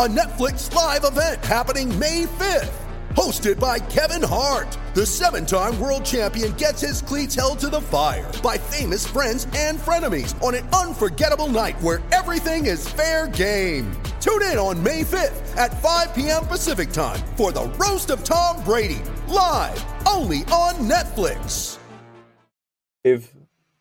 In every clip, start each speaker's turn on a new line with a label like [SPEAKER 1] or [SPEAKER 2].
[SPEAKER 1] a Netflix live event happening May 5th. Hosted by Kevin Hart, the seven time world champion gets his cleats held to the fire by famous friends and frenemies on an unforgettable night where everything is fair game. Tune in on May 5th at 5 p.m. Pacific time for the Roast of Tom Brady, live only on Netflix.
[SPEAKER 2] If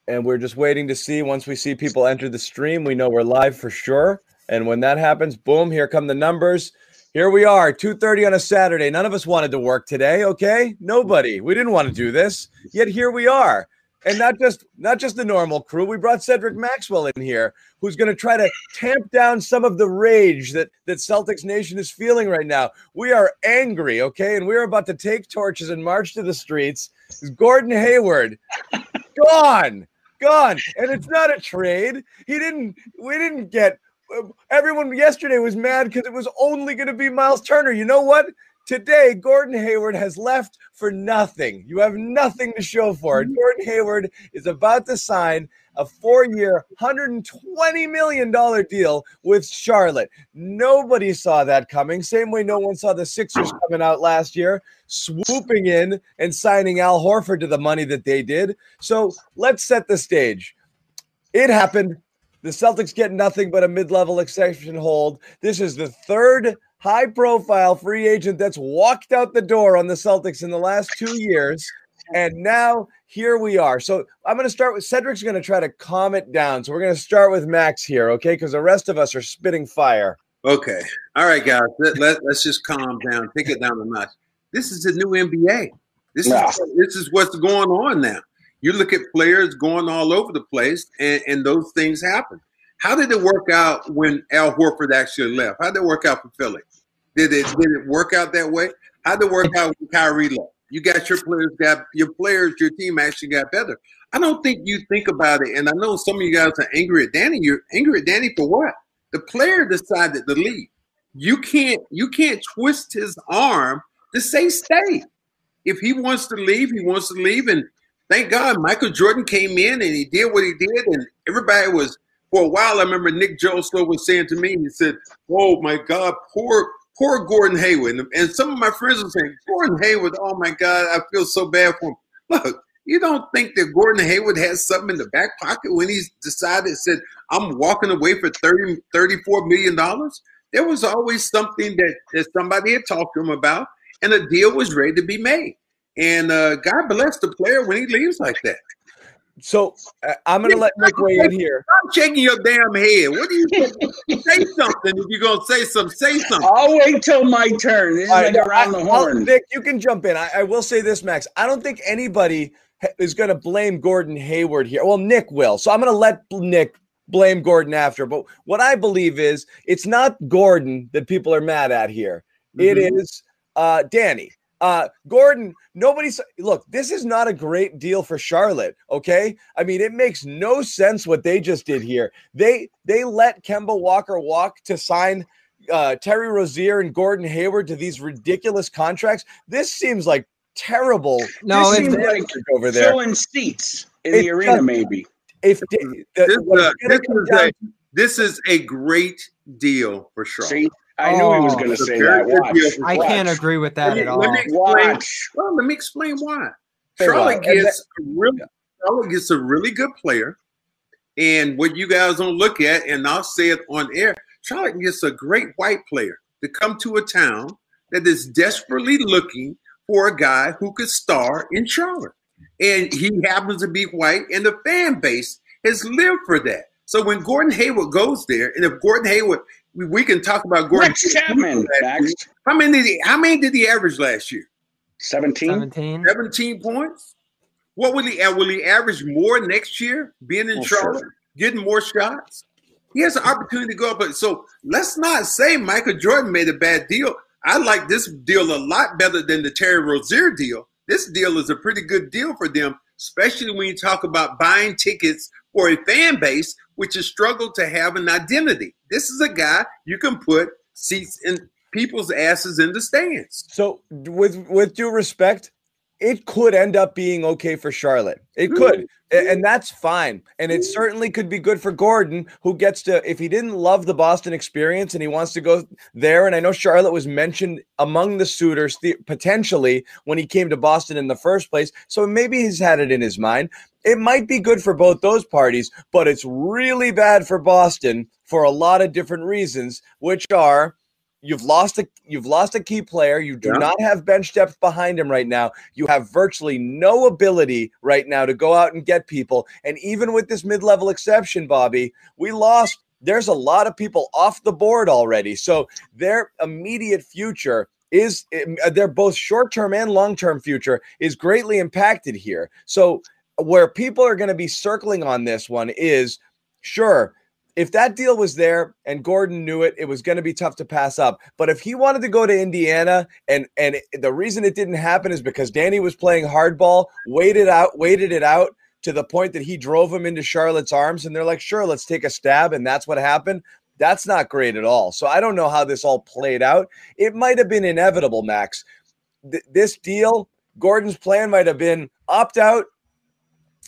[SPEAKER 2] and we're just waiting to see once we see people enter the stream, we know we're live for sure. And when that happens, boom, here come the numbers. Here we are, 2:30 on a Saturday. None of us wanted to work today, okay? Nobody. We didn't want to do this. Yet here we are. And not just not just the normal crew. We brought Cedric Maxwell in here, who's going to try to tamp down some of the rage that that Celtics Nation is feeling right now. We are angry, okay? And we're about to take torches and march to the streets. Gordon Hayward gone gone and it's not a trade he didn't we didn't get everyone yesterday was mad because it was only going to be Myles Turner. You know what? Today gordon hayward has left for nothing. You have nothing to show for it. Mm-hmm. Gordon hayward is about to sign a four-year 120 million dollar deal with charlotte. Nobody saw that coming. Same way no one saw the sixers coming out last year swooping in and signing al horford to the money that they did. So let's set the stage. It happened the celtics get nothing but a mid-level exception hold this is the third high profile free agent that's walked out the door on the celtics in the last two years and now here we are. So I'm going to start with Cedric's going to try to calm it down. So we're going to start with Max here, okay? Because the rest of us are spitting fire.
[SPEAKER 3] Okay. All right, guys. Let, let, us just calm down. Take it down a notch. This is the new NBA. This is this is what's going on now. You look at players going all over the place, and, and those things happen. How did it work out when Al Horford actually left? How did it work out for Philly? Did it did it work out that way? How did it work out when Kyrie left? You got your players got your players, your team actually got better. I don't think you think about it, and I know some of you guys are angry at Danny. You're angry at Danny for what? The player decided to leave. You can't you can't twist his arm to say stay. If he wants to leave, he wants to leave. And thank God Michael Jordan came in and he did what he did, and everybody was for a while. I remember Nick Joseph was saying to me, he said, "Oh my God, poor poor Gordon Hayward. And some of my friends were saying, Gordon Hayward, oh my God, I feel so bad for him. Look, you don't think that Gordon Hayward has something in the back pocket when he's decided, said, I'm walking away for 30, $34 million? There was always something that, that somebody had talked to him about, and a deal was ready to be made. And uh, God bless the player when he leaves like that.
[SPEAKER 2] So uh, I'm going to let Nick weigh in here.
[SPEAKER 3] I'm shaking your damn head. What do you say? something. If you're going to say something, say something.
[SPEAKER 4] I'll wait till my turn. This is
[SPEAKER 2] All right,
[SPEAKER 4] around
[SPEAKER 2] I-
[SPEAKER 4] the
[SPEAKER 2] I'll-
[SPEAKER 4] horn.
[SPEAKER 2] Nick, you can jump in. I, I will say this, Max. I don't think anybody ha- is going to blame Gordon Hayward here. Well, Nick will. So I'm going to let Nick blame Gordon after. But what I believe is it's not Gordon that people are mad at here. It
[SPEAKER 3] Mhm.
[SPEAKER 2] is uh, Danny. Uh, Gordon, nobody's look. This is not a great deal for Charlotte. Okay, I mean it makes no sense what they just did here. They they let Kemba Walker walk to sign uh, Terry Rozier and Gordon Hayward to these ridiculous contracts. This seems like terrible.
[SPEAKER 4] No,
[SPEAKER 2] this
[SPEAKER 4] it's
[SPEAKER 2] seems
[SPEAKER 4] like
[SPEAKER 2] over there.
[SPEAKER 4] filling seats in
[SPEAKER 2] It
[SPEAKER 4] the arena,
[SPEAKER 2] does-
[SPEAKER 4] maybe.
[SPEAKER 2] If
[SPEAKER 3] This, uh, this is a, this is a great deal for Charlotte.
[SPEAKER 4] See, I knew he was oh. going to say that.
[SPEAKER 3] good
[SPEAKER 4] Watch.
[SPEAKER 5] I
[SPEAKER 3] Watch.
[SPEAKER 5] can't agree with that
[SPEAKER 3] Let me,
[SPEAKER 5] at all.
[SPEAKER 3] let me explain.
[SPEAKER 4] Watch.
[SPEAKER 3] Well, let me explain why.
[SPEAKER 2] Say
[SPEAKER 3] Charlotte
[SPEAKER 2] why. And
[SPEAKER 3] gets a really, Charlotte gets a really good player, and what you guys don't look at, and I'll say it on air. Charlotte gets a great white player to come to a town that is desperately looking for a guy who could star in Charlotte, and he happens to be white, and the fan base has lived for that. So when Gordon Hayward goes there, and if Gordon Hayward, we, we can talk about Gordon.
[SPEAKER 4] Rex Chapman, Max.
[SPEAKER 3] How many did he? How many did he average last year?
[SPEAKER 4] 17.
[SPEAKER 5] 17.
[SPEAKER 3] 17 points. What will he? Uh, will he average more next year? Being in
[SPEAKER 4] Well,
[SPEAKER 3] Charlotte,
[SPEAKER 4] sure.
[SPEAKER 3] getting more shots. He has an opportunity to go up. So let's not say Michael Jordan made a bad deal. I like this deal a lot better than the Terry Rozier deal. This deal is a pretty good deal for them, especially when you talk about buying tickets for a fan base which has struggled to have an identity. This is a guy you can put seats in people's asses in the stands.
[SPEAKER 2] So, with with due respect, it could end up being okay for Charlotte. It could, and that's fine. And it certainly could be good for Gordon, who gets to if he didn't love the Boston experience and he wants to go there. And I know Charlotte was mentioned among the suitors potentially when he came to Boston in the first place. So maybe he's had it in his mind. It might be good for both those parties, but it's really bad for Boston for a lot of different reasons, which are you've lost a you've lost a key player. You do
[SPEAKER 3] Yeah.
[SPEAKER 2] not have bench depth behind him right now. You have virtually no ability right now to go out and get people. And even with this mid-level exception, Bobby, we lost. There's a lot of people off the board already. So their immediate future is um, uh, their both short-term and long-term future is greatly impacted here. So where people are going to be circling on this one is sure if that deal was there and Gordon knew it, it was going to be tough to pass up. But if he wanted to go to Indiana, and and the reason it didn't happen is because Danny was playing hardball, waited out, waited it out to the point that he drove him into Charlotte's arms, and they're like, "Sure, let's take a stab," and that's what happened. That's not great at all. So I don't know how this all played out. It might have been inevitable, Max. Th- this deal, Gordon's plan might have been opt out,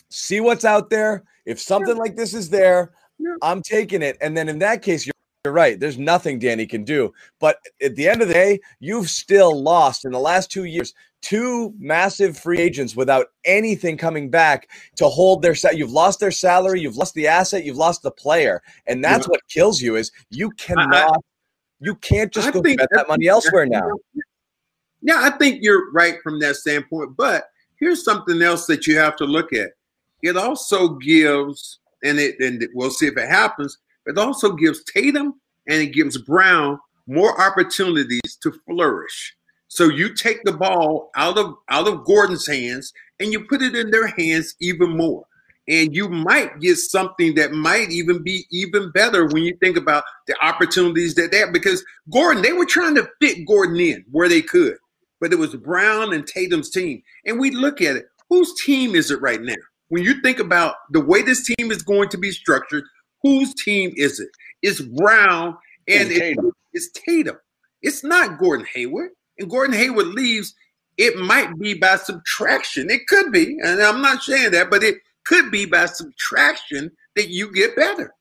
[SPEAKER 2] see what's out there. If something like this is there, I'm taking it. And then in that case, you're, you're right. There's nothing Danny can do. But at the end of the day, you've still lost in the last two years two massive free agents without anything coming back to hold their sa- you've lost their salary you've lost the asset you've lost the player and that's
[SPEAKER 3] Yeah.
[SPEAKER 2] what kills you is you cannot you can't just
[SPEAKER 3] I
[SPEAKER 2] go
[SPEAKER 3] think-
[SPEAKER 2] bet that money elsewhere now
[SPEAKER 3] Yeah, I think you're right from that standpoint. But here's something else that you have to look at. It also gives, and it and we'll see if it happens. It also gives Tatum and it gives Brown more opportunities to flourish. So you take the ball out of out of Gordon's hands and you put it in their hands even more. And you might get something that might even be even better when you think about the opportunities that they have. Because Gordon, they were trying to fit Gordon in where they could, but it was Brown and Tatum's team. And we look at it, whose team is it right now? When you think about the way this team is going to be structured, whose team is it? It's Brown and
[SPEAKER 4] It's
[SPEAKER 3] it-
[SPEAKER 4] Tatum.
[SPEAKER 3] it's Tatum. It's not Gordon Hayward. And Gordon Hayward leaves, it might be by subtraction. It could be, and I'm not saying that, but it could be by subtraction that you get better.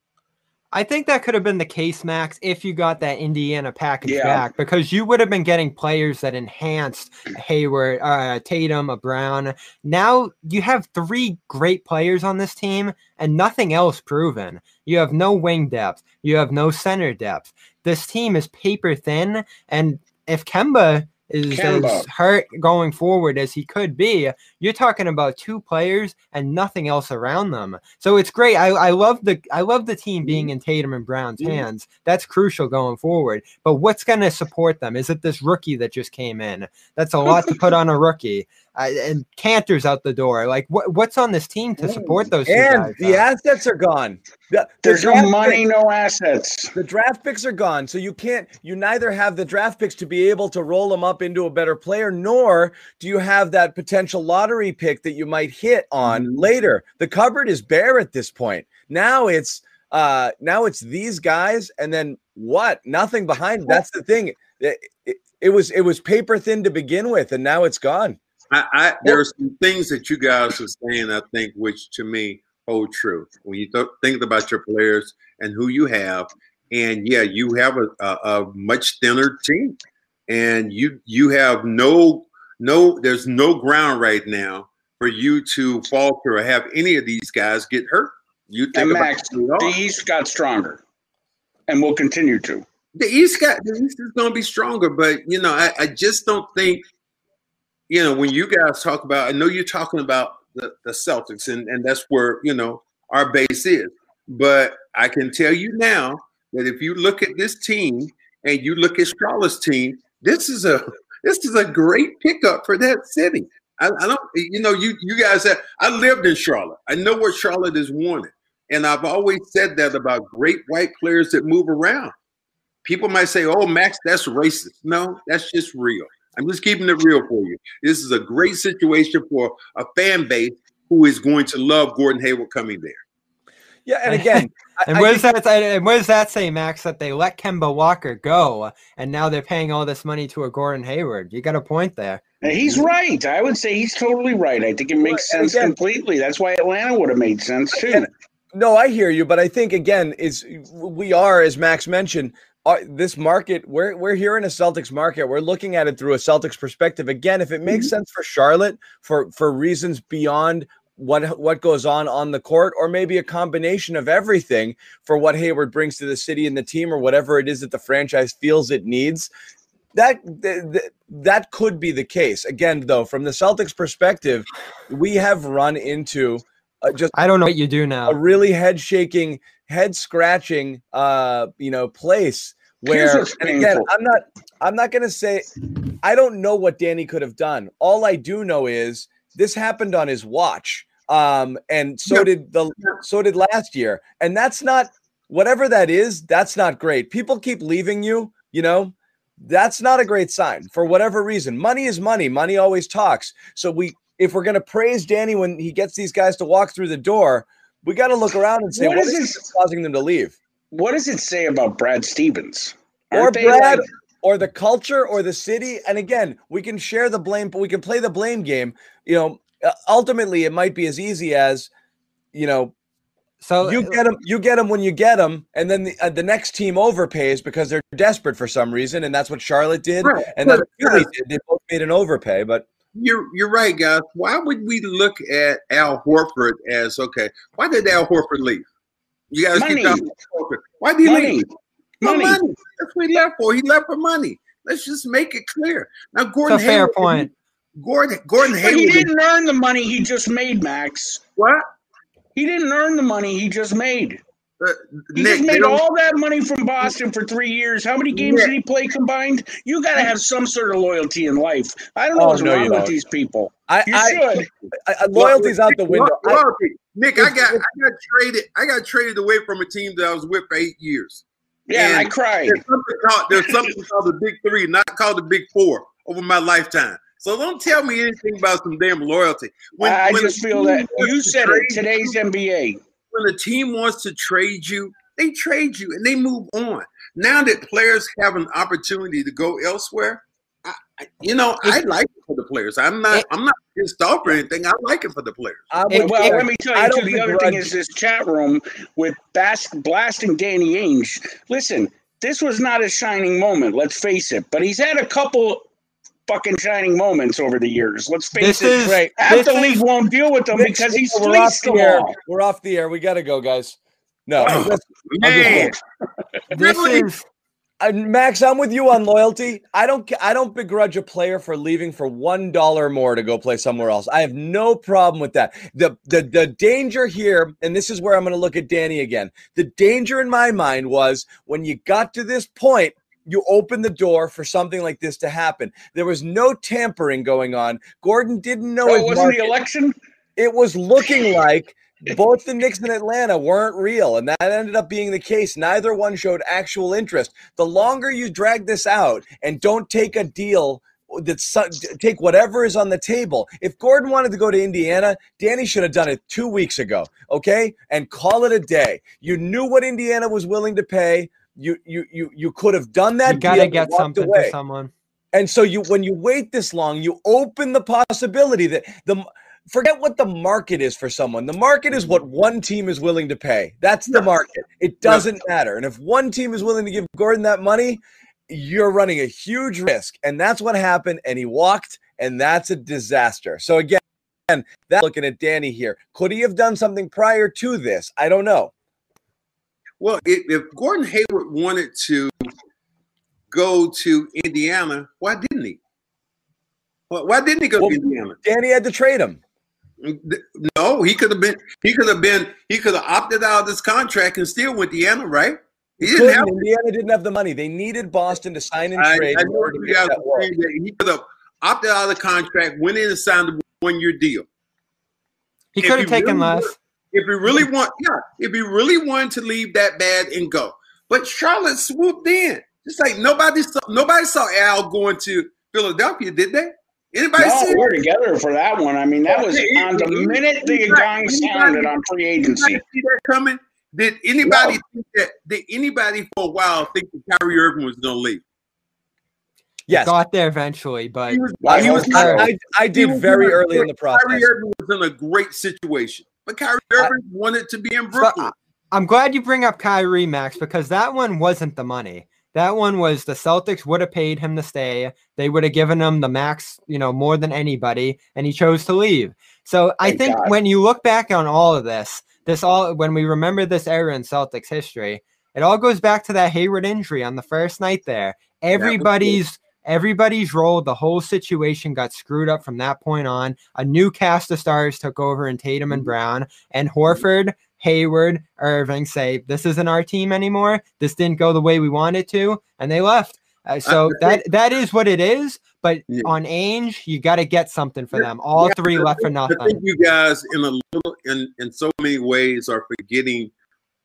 [SPEAKER 5] I think that could have been the case, Max, if you got that Indiana package
[SPEAKER 4] Yeah.
[SPEAKER 5] back, because you would have been getting players that enhanced Hayward, uh, Tatum, a Brown. Now you have three great players on this team and nothing else proven. You have no wing depth. You have no center depth. This team is paper thin, and if Kemba is as hurt going forward as he could be, you're talking about two players and nothing else around them. So it's great. I, I love the I love the team being in Tatum and Brown's
[SPEAKER 3] Mhm.
[SPEAKER 5] hands. That's crucial going forward. But what's going to support them? Is it this rookie that just came in? That's a lot to put on a rookie. Uh, and Kanter's out the door. Like what what's on this team to support those two
[SPEAKER 2] and
[SPEAKER 5] guys?
[SPEAKER 2] the
[SPEAKER 5] uh?
[SPEAKER 2] assets are gone The- the
[SPEAKER 4] There's no money,
[SPEAKER 2] pick-
[SPEAKER 4] no assets.
[SPEAKER 2] The draft picks are gone, so you can't. You neither have the draft picks to be able to roll them up into a better player, nor do you have that potential lottery pick that you might hit on
[SPEAKER 3] Mhm.
[SPEAKER 2] later. The cupboard is bare at this point. Now it's uh now it's these guys, and then what? Nothing behind. That's the thing. It, it, it was it was paper thin to begin with, and now it's gone.
[SPEAKER 3] I, I there are some things that you guys are saying, I think, which to me hold true. When you th- think about your players and who you have, and yeah, you have a, a, a much thinner team, and you you have no no there's no ground right now for you to falter or have any of these guys get hurt. You think
[SPEAKER 4] And
[SPEAKER 3] about
[SPEAKER 4] Max, the East got stronger and will continue to.
[SPEAKER 3] the East got the East is going to be stronger, but you know, I, I just don't think, you know, when you guys talk about, I know you're talking about the, the Celtics, and and that's where you know our base is. But I can tell you now that if you look at this team and you look at Charlotte's team, this is a this is a great pickup for that city. I, I don't. You know, you you guys have. I lived in Charlotte. I know what Charlotte is wanted, and I've always said that about great white players that move around. People might say, "Oh, Max, that's racist." No, that's just real. I'm just keeping it real for you. This is a great situation for a fan base who is going to love Gordon Hayward coming there.
[SPEAKER 2] Yeah, and again,
[SPEAKER 5] and
[SPEAKER 2] I-
[SPEAKER 5] what does that say, and what does that say, Max? That they let Kemba Walker go, and now they're paying all this money to a Gordon Hayward. You got a point there.
[SPEAKER 4] He's right. I would say he's totally right. I think it makes
[SPEAKER 2] Well,
[SPEAKER 4] sense
[SPEAKER 2] again-
[SPEAKER 4] completely. That's why Atlanta would have made sense too.
[SPEAKER 2] And- No, I hear you, but I think again is we are, as Max mentioned, uh, this market. We're we're here in a Celtics market. We're looking at it through a Celtics perspective. Again, if it makes sense for Charlotte for for reasons beyond what what goes on on the court, or maybe a combination of everything for what Hayward brings to the city and the team, or whatever it is that the franchise feels it needs. That th- th- that could be the case. Again, though, from the Celtics perspective, we have run into uh, just
[SPEAKER 5] I don't know what you do now.
[SPEAKER 2] a really head shaking, head scratching, uh, you know, place where. And again. I'm not. I'm not going to say. I don't know what Danny could have done. All I do know is this happened on his watch, um, and so
[SPEAKER 3] Yeah.
[SPEAKER 2] did the. So did last year, and that's not whatever that is. That's not great. People keep leaving you. You know. That's not a great sign for whatever reason. Money is money. Money always talks. So we, if we're going to praise Danny when he gets these guys to walk through the door, we got to look around and say,
[SPEAKER 4] What
[SPEAKER 2] what
[SPEAKER 4] is
[SPEAKER 2] is
[SPEAKER 4] this-
[SPEAKER 2] causing them to leave?
[SPEAKER 4] What does it say about Brad Stevens?
[SPEAKER 2] Or
[SPEAKER 4] Aren't they
[SPEAKER 2] Brad,
[SPEAKER 4] like-
[SPEAKER 2] or the culture, or the city. And again, we can share the blame, but we can play the blame game. You know, uh, ultimately, it might be as easy as, you know,
[SPEAKER 5] So
[SPEAKER 2] you get them, you get them when you get them, and then the, uh, the next team overpays because they're desperate for some reason, and that's what Charlotte did,
[SPEAKER 3] Right,
[SPEAKER 2] and that's
[SPEAKER 3] right,
[SPEAKER 2] what Philly
[SPEAKER 3] right.
[SPEAKER 2] did. They both made an overpay, but
[SPEAKER 3] You're you're right, guys. Why would we look at Al Horford as okay? Why did Al Horford leave? You guys
[SPEAKER 4] Money.
[SPEAKER 3] keep talking Horford. Why did he
[SPEAKER 4] money.
[SPEAKER 3] leave? For
[SPEAKER 4] Money.
[SPEAKER 3] money. That's what he left for. He left for money. Let's just make it clear. Now, Gordon
[SPEAKER 5] a fair
[SPEAKER 3] Hayward-
[SPEAKER 5] point.
[SPEAKER 3] Gordon Gordon
[SPEAKER 4] But he didn't earn the money he just made, Max.
[SPEAKER 3] What?
[SPEAKER 4] He didn't earn the money he just made.
[SPEAKER 3] Uh,
[SPEAKER 4] He
[SPEAKER 3] Nick,
[SPEAKER 4] just made all that money from Boston for three years. How many games
[SPEAKER 3] Nick.
[SPEAKER 4] did he play combined? You got to have some sort of loyalty in life. I don't know
[SPEAKER 2] Oh,
[SPEAKER 4] what's
[SPEAKER 2] no, you
[SPEAKER 4] wrong with
[SPEAKER 2] don't.
[SPEAKER 4] these people.
[SPEAKER 2] I,
[SPEAKER 4] You
[SPEAKER 2] I,
[SPEAKER 4] should.
[SPEAKER 2] I, I loyalty's out the window. I-
[SPEAKER 3] Loyalty. Nick, I got I got traded. I got traded away from a team that I was with for eight years.
[SPEAKER 4] Yeah,
[SPEAKER 3] And
[SPEAKER 4] I cried.
[SPEAKER 3] There's something called there's something called the big three, not called the big four, over my lifetime. So don't tell me anything about some damn loyalty. When,
[SPEAKER 4] I
[SPEAKER 3] when
[SPEAKER 4] just feel that you said
[SPEAKER 3] trade
[SPEAKER 4] it. Today's NBA.
[SPEAKER 3] When a team wants to trade you, they trade you and they move on. Now that players have an opportunity to go elsewhere, I, I- you know, I like it for the players. I'm not. I'm not pissed off or anything. I like it for the players.
[SPEAKER 2] I'm
[SPEAKER 4] Well, let me tell
[SPEAKER 2] I
[SPEAKER 4] you
[SPEAKER 2] don't
[SPEAKER 4] too. The other thing is this chat room with bas- blasting Danny Ainge. Listen, this was not a shining moment. Let's face it. But he's had a couple fucking shining moments over the years. Let's face
[SPEAKER 5] This
[SPEAKER 4] it.
[SPEAKER 5] is
[SPEAKER 2] Right.
[SPEAKER 4] Half
[SPEAKER 5] this
[SPEAKER 4] the
[SPEAKER 5] is-
[SPEAKER 4] league won't deal with
[SPEAKER 2] them
[SPEAKER 4] because he's
[SPEAKER 2] we're off the
[SPEAKER 4] them
[SPEAKER 2] air.
[SPEAKER 4] all.
[SPEAKER 2] We're off the air. We got to go, guys. No,
[SPEAKER 3] Oh,
[SPEAKER 2] listen,
[SPEAKER 3] Man,
[SPEAKER 5] This
[SPEAKER 3] Really?
[SPEAKER 5] is
[SPEAKER 2] Uh, Max, I'm with you on loyalty. I don't. I don't begrudge a player for leaving for one dollar more to go play somewhere else. I have no problem with that. The the the danger here, and this is where I'm going to look at Danny again. The danger in my mind was when you got to this point. You opened the door for something like this to happen. There was no tampering going on. Gordon didn't know
[SPEAKER 4] it wasn't the election?
[SPEAKER 2] It was looking like both the Knicks and Atlanta weren't real, and that ended up being the case. Neither one showed actual interest. The longer you drag this out and don't take a deal that's su- take whatever is on the table. If Gordon wanted to go to Indiana, Danny should have done it two weeks ago, okay, and call it a day. You knew what Indiana was willing to pay. You you you you could have done that.
[SPEAKER 5] you gotta
[SPEAKER 2] and
[SPEAKER 5] get something
[SPEAKER 2] away.
[SPEAKER 5] to someone.
[SPEAKER 2] And so you when you wait this long, you open the possibility that the forget what the market is for someone. The market is what one team is willing to pay. That's the market. It doesn't matter. And if one team is willing to give Gordon that money, you're running a huge risk. And that's what happened and he walked and that's a disaster. So again, that looking at Danny here. Could he have done something prior to this? I don't know.
[SPEAKER 3] Well, if, if Gordon Hayward wanted to go to Indiana, why didn't he? Why, why didn't he go
[SPEAKER 2] Well,
[SPEAKER 3] to Indiana?
[SPEAKER 2] Danny had to trade him.
[SPEAKER 3] No, he could have been. He could have been. He could have opted out of this contract and still went to Indiana, right? He didn't have.
[SPEAKER 2] Indiana didn't have the money. They needed Boston to sign and trade
[SPEAKER 3] I
[SPEAKER 2] in
[SPEAKER 3] know
[SPEAKER 2] order
[SPEAKER 3] you guys
[SPEAKER 2] that
[SPEAKER 3] are
[SPEAKER 2] work.
[SPEAKER 3] saying that he could have opted out of the contract, went in and signed the one year deal.
[SPEAKER 5] He
[SPEAKER 3] If
[SPEAKER 5] could have taken
[SPEAKER 3] really
[SPEAKER 5] less.
[SPEAKER 3] Wa- If he really want, yeah, if he really wanted to leave that bad and go, but Charlotte swooped in. It's like nobody saw nobody saw Al going to Philadelphia, did they? Anybody
[SPEAKER 4] No,
[SPEAKER 3] see?
[SPEAKER 4] we're
[SPEAKER 3] it?
[SPEAKER 4] together for that one. I mean, that was on the minute the gong sounded on free agency.
[SPEAKER 3] Anybody see that coming? Did anybody think that? Did anybody for a while think that Kyrie Irving was going to leave?
[SPEAKER 2] Yes,
[SPEAKER 5] Got there eventually, but
[SPEAKER 3] He was,
[SPEAKER 4] I
[SPEAKER 3] he was.
[SPEAKER 2] I, I, I
[SPEAKER 3] he
[SPEAKER 2] did
[SPEAKER 3] was
[SPEAKER 2] very early in the process.
[SPEAKER 3] Kyrie Irving was in a great situation, but Kyrie Irving wanted to be in Brooklyn.
[SPEAKER 5] I'm glad you bring up Kyrie Max because that one wasn't the money. That one was the Celtics would have paid him to stay. They would have given him the max, you know, more than anybody, and he chose to leave. So I
[SPEAKER 4] Thank
[SPEAKER 5] think
[SPEAKER 4] God.
[SPEAKER 5] when you look back on all of this, this all when we remember this era in Celtics history, it all goes back to that Hayward injury on the first night there. Everybody's everybody's role, the whole situation got screwed up from that point on. A new cast of stars took over in Tatum and Brown, and Horford, Hayward, Irving say, This isn't our team anymore. This didn't go the way we wanted to, and they left. Uh, so that that is what it is. But
[SPEAKER 3] Yeah.
[SPEAKER 5] on Ainge, you got to get something for them. All
[SPEAKER 3] Yeah,
[SPEAKER 5] three left for
[SPEAKER 3] think- I
[SPEAKER 5] nothing.
[SPEAKER 3] think you guys, in a little, in in so many ways, are forgetting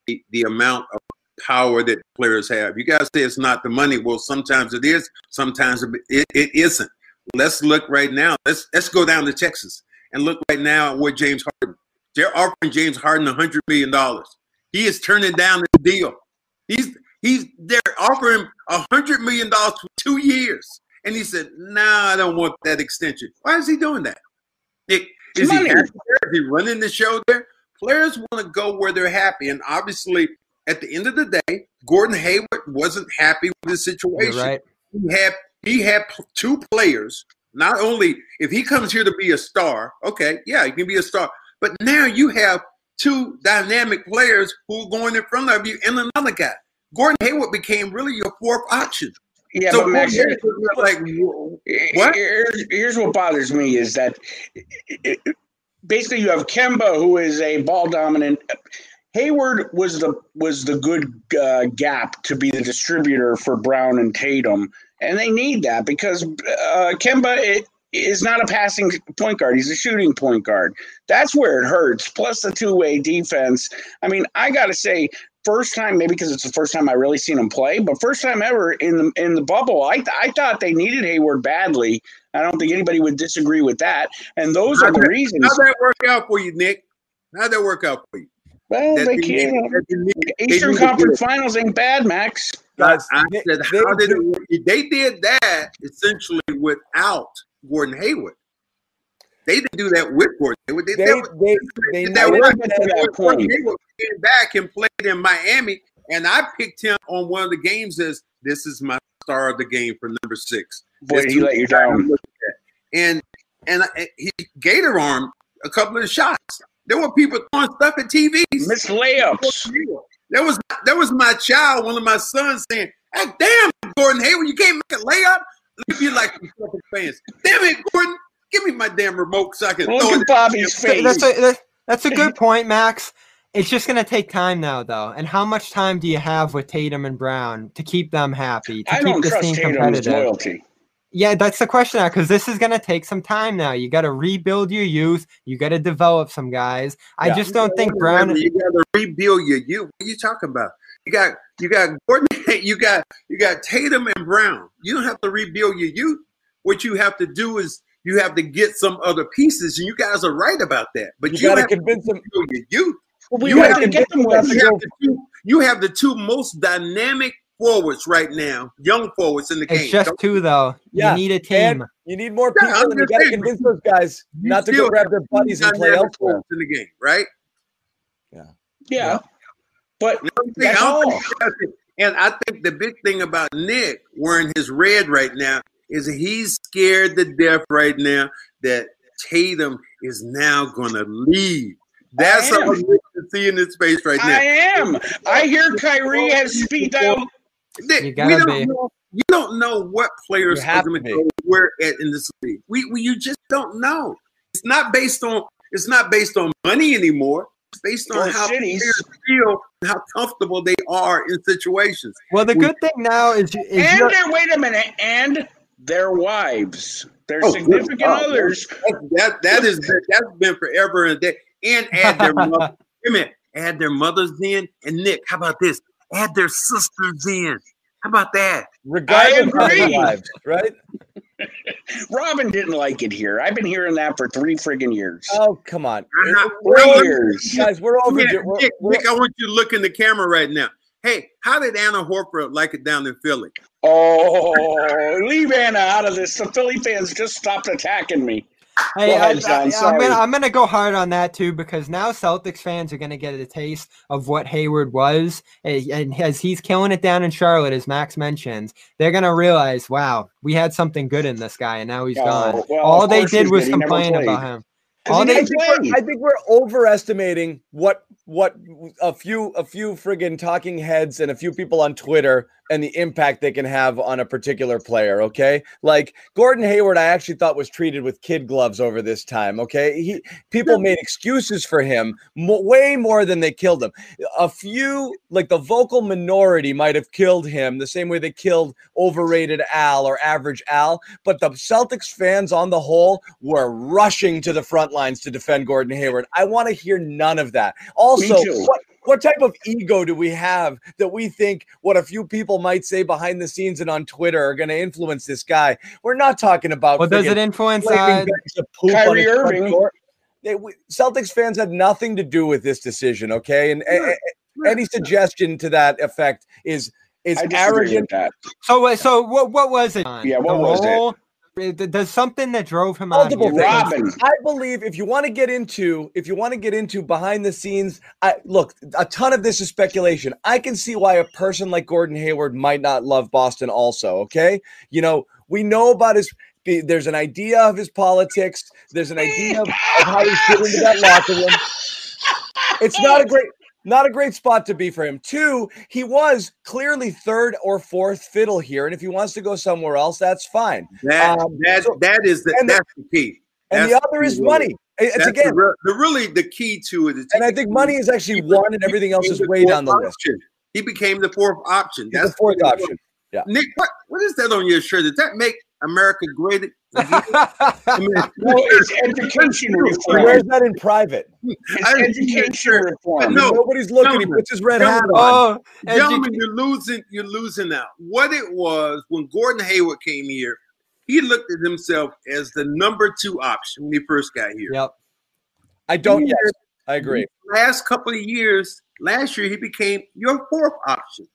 [SPEAKER 3] the, the amount of power that players have. You guys say it's not the money. Well, sometimes it is. Sometimes it, it isn't. Let's look right now. Let's let's go down to Texas and look right now at what James Harden. They're offering James Harden a hundred million dollars. He is turning down the deal. He's he's they're offering a hundred million dollars for two years. And he said, "Nah, I don't want that extension." Why is he doing that? Nick, is he
[SPEAKER 4] Money.
[SPEAKER 3] happy there? Is he running the show there? Players want to go where they're happy, and obviously, at the end of the day, Gordon Hayward wasn't happy with the
[SPEAKER 5] You're
[SPEAKER 3] situation.
[SPEAKER 5] right.
[SPEAKER 3] He had he had two players. Not only if he comes here to be a star, okay, yeah, he can be a star. But now you have two dynamic players who are going in front of you, and another guy. Gordon Hayward became really your fourth option.
[SPEAKER 4] Yeah,
[SPEAKER 3] so
[SPEAKER 4] but Max,
[SPEAKER 3] Gordon like, what?
[SPEAKER 4] Here's, here's what bothers me is that basically you have Kemba, who is a ball dominant. Hayward was the was the good uh, gap to be the distributor for Brown and Tatum, and they need that because uh, Kemba it, is not a passing point guard; he's a shooting point guard. That's where it hurts. Plus the two way defense. I mean, I got to say, first time maybe because it's the first time I really seen him play, but first time ever in the in the bubble, I I thought they needed Hayward badly. I don't think anybody would disagree with that, and those are the
[SPEAKER 3] How'd that-
[SPEAKER 4] reasons.
[SPEAKER 3] How'd that work out for you, Nick? How'd that work out for you?
[SPEAKER 4] Well,
[SPEAKER 3] That
[SPEAKER 4] they
[SPEAKER 3] they
[SPEAKER 4] can't.
[SPEAKER 3] needed- they
[SPEAKER 4] Eastern Conference
[SPEAKER 3] good.
[SPEAKER 4] Finals ain't bad, Max.
[SPEAKER 2] Guys,
[SPEAKER 3] I
[SPEAKER 2] they-
[SPEAKER 3] said,
[SPEAKER 2] they
[SPEAKER 3] how did
[SPEAKER 2] do-
[SPEAKER 3] it? They did that essentially without Gordon Hayward. They didn't do that with Gordon Hayward. They,
[SPEAKER 2] They,
[SPEAKER 3] that was-
[SPEAKER 2] they, they
[SPEAKER 3] that
[SPEAKER 2] know
[SPEAKER 3] was-
[SPEAKER 2] what
[SPEAKER 4] to that
[SPEAKER 3] Gordon
[SPEAKER 4] point.
[SPEAKER 3] Hayward came back and played in Miami, and I picked him on one of the games as this is my star of the game for number six.
[SPEAKER 4] Boy,
[SPEAKER 3] That's
[SPEAKER 4] he let you
[SPEAKER 3] who I'm
[SPEAKER 4] down.
[SPEAKER 3] looking at. And and I- he gator armed a couple of shots. There were people throwing stuff at TVs.
[SPEAKER 4] Missed layups.
[SPEAKER 3] There was there was my child, one of my sons, saying, "Hey, damn, Gordon Hayward, you can't make a layup." Look at you like some fucking fans. Damn it, Gordon, give me my damn remote so I can
[SPEAKER 4] Look
[SPEAKER 3] throw
[SPEAKER 4] at
[SPEAKER 3] it.
[SPEAKER 4] Bobby's
[SPEAKER 5] Th- That's a that's a good point, Max. It's just gonna take time now, though. And how much time do you have with Tatum and Brown to keep them happy, to
[SPEAKER 4] I
[SPEAKER 5] keep
[SPEAKER 4] don't
[SPEAKER 5] this
[SPEAKER 4] trust
[SPEAKER 5] team
[SPEAKER 4] Tatum's loyalty.
[SPEAKER 5] Yeah, that's the question now, because this is gonna take some time now. You got to rebuild your youth. You got to develop some guys. I just don't think Brown.
[SPEAKER 3] You got to rebuild your youth. What are you talking about? You got you got Gordon. You got you got Tatum and Brown. You don't have to rebuild your youth. What you have to do is you have to get some other pieces, and you guys are right about that. But
[SPEAKER 2] You
[SPEAKER 3] you,
[SPEAKER 2] got to convince them.
[SPEAKER 3] rebuild your youth.
[SPEAKER 4] We
[SPEAKER 3] You
[SPEAKER 4] have
[SPEAKER 3] have
[SPEAKER 4] to
[SPEAKER 3] to
[SPEAKER 4] get them
[SPEAKER 3] You have, the two, you have the two most dynamic forwards right now, young forwards in the game.
[SPEAKER 5] It's just
[SPEAKER 3] Don't-
[SPEAKER 5] two though.
[SPEAKER 2] Yeah,
[SPEAKER 5] You need a
[SPEAKER 2] And
[SPEAKER 5] team.
[SPEAKER 2] you need more people,
[SPEAKER 3] I'm
[SPEAKER 2] and you got to convince those guys
[SPEAKER 3] you
[SPEAKER 2] not to go grab their buddies and play
[SPEAKER 3] dynamic
[SPEAKER 2] elsewhere.
[SPEAKER 3] in the game, right?
[SPEAKER 4] Yeah. Yeah. But
[SPEAKER 3] You know what I'm saying?
[SPEAKER 4] That's all.
[SPEAKER 3] think you guys can- And I think the big thing about Nick wearing his red right now is he's scared to death right now that Tatum is now going to leave. That's
[SPEAKER 4] I am.
[SPEAKER 3] what Nick can see in his face right now.
[SPEAKER 4] I am. I hear Kyrie has speed dial.
[SPEAKER 3] Nick,
[SPEAKER 5] You
[SPEAKER 3] we
[SPEAKER 5] gotta
[SPEAKER 3] don't
[SPEAKER 5] be.
[SPEAKER 3] know, you don't know what players
[SPEAKER 2] You
[SPEAKER 3] are going
[SPEAKER 2] to
[SPEAKER 3] to
[SPEAKER 2] be.
[SPEAKER 3] go where at in this league. We, we you just don't know. It's not based on it's not based on money anymore. It's based on
[SPEAKER 4] Or
[SPEAKER 3] how
[SPEAKER 4] cities.
[SPEAKER 3] players feel and how comfortable they are in situations.
[SPEAKER 5] Well, the
[SPEAKER 3] We-
[SPEAKER 5] good thing now is, is
[SPEAKER 4] And
[SPEAKER 5] you're-
[SPEAKER 4] their wait a minute, and their wives. Their
[SPEAKER 3] Oh,
[SPEAKER 4] significant
[SPEAKER 3] good. Oh,
[SPEAKER 4] others.
[SPEAKER 3] That that is that's been forever and day. And add their mother, wait a minute, add their mothers in. And Nick, how about this? Add their sisters in. How about that?
[SPEAKER 2] Regardless of their
[SPEAKER 4] agree.
[SPEAKER 2] lives, right?
[SPEAKER 4] Robin didn't like it here. I've been hearing that for three friggin' years.
[SPEAKER 2] Oh, come on. We're
[SPEAKER 4] years.
[SPEAKER 2] guys, we're over.
[SPEAKER 3] Nick,
[SPEAKER 2] we're-
[SPEAKER 3] Nick,
[SPEAKER 2] we're-
[SPEAKER 3] Nick, I want you to look in the camera right now. Hey, how did Anna Horford like it down in Philly?
[SPEAKER 4] Oh, leave Anna out of this. The Philly fans just stopped attacking me.
[SPEAKER 5] Hey,
[SPEAKER 4] Go
[SPEAKER 5] I,
[SPEAKER 4] ahead, John,
[SPEAKER 5] I, am gonna I'm gonna go hard on that too because now Celtics fans are gonna get a taste of what Hayward was, and and as he's killing it down in Charlotte, as Max mentions, they're gonna realize, wow, we had something good in this guy, and now he's
[SPEAKER 4] Oh,
[SPEAKER 5] gone.
[SPEAKER 4] well,
[SPEAKER 5] All they did was
[SPEAKER 4] did.
[SPEAKER 5] Complain about him. All they
[SPEAKER 2] I think, we're, I think we're overestimating what what a few a few friggin' talking heads and a few people on Twitter and the impact they can have on a particular player. Okay, like Gordon Hayward, I actually thought was treated with kid gloves over this time. Okay, he people made excuses for him mo- way more than they killed him. A few, like the vocal minority, might have killed him the same way they killed overrated Al or average Al. But the Celtics fans on the whole were rushing to the front lines to defend Gordon Hayward. I want to hear none of that. Also, what what type of ego do we have that we think what a few people might say behind the scenes and on Twitter are going to influence this guy? We're not talking about
[SPEAKER 5] Well, does it influence? Uh,
[SPEAKER 2] bags of poop on
[SPEAKER 4] Kyrie Irving.
[SPEAKER 2] They, we, Celtics fans had nothing to do with this decision. Okay, and a- a- any suggestion to that effect is is
[SPEAKER 4] I
[SPEAKER 2] arrogant.
[SPEAKER 4] that.
[SPEAKER 5] so uh, so what what was it?
[SPEAKER 4] Yeah, what
[SPEAKER 5] The
[SPEAKER 4] was
[SPEAKER 5] role? it? Does something that drove him out?
[SPEAKER 2] Multiple
[SPEAKER 5] here-
[SPEAKER 4] Robin.
[SPEAKER 2] I believe if you want to get into if you want to get into behind the scenes, I look a ton of this is speculation. I can see why a person like Gordon Hayward might not love Boston. Also, okay, you know we know about his. There's an idea of his politics. There's an idea of, of how he's fit into that locker room. It's not a great. Not a great spot to be for him. Two, he was clearly third or fourth fiddle here, and if he wants to go somewhere else, that's fine.
[SPEAKER 3] That
[SPEAKER 2] Um,
[SPEAKER 3] that
[SPEAKER 2] so-
[SPEAKER 3] that is the
[SPEAKER 2] and the-
[SPEAKER 3] that's the key.
[SPEAKER 2] And
[SPEAKER 3] That's
[SPEAKER 2] the other
[SPEAKER 3] key
[SPEAKER 2] is money. It's
[SPEAKER 3] That's
[SPEAKER 2] again,
[SPEAKER 3] the, the really the key to it. Is
[SPEAKER 2] and I think money is actually one, and everything else is way down the list.
[SPEAKER 3] He became the fourth option.
[SPEAKER 2] That's the fourth option. Yeah.
[SPEAKER 3] Nick, what, what is that on your shirt? Does that make America great? Again? I mean,
[SPEAKER 4] No, it's education
[SPEAKER 2] He
[SPEAKER 4] reform.
[SPEAKER 2] wears that in private.
[SPEAKER 4] It's
[SPEAKER 3] I-
[SPEAKER 4] education reform.
[SPEAKER 3] No,
[SPEAKER 2] Nobody's looking. He
[SPEAKER 3] gentlemen,
[SPEAKER 2] puts his red hat on.
[SPEAKER 5] oh,
[SPEAKER 3] Gentlemen,
[SPEAKER 5] edu-
[SPEAKER 3] you're losing. You're losing out. What it was when Gordon Hayward came here, he looked at himself as the number two option when he first got here.
[SPEAKER 5] yep.
[SPEAKER 2] I don't. Yes, I agree.
[SPEAKER 3] Last couple of years, last year he became your fourth option.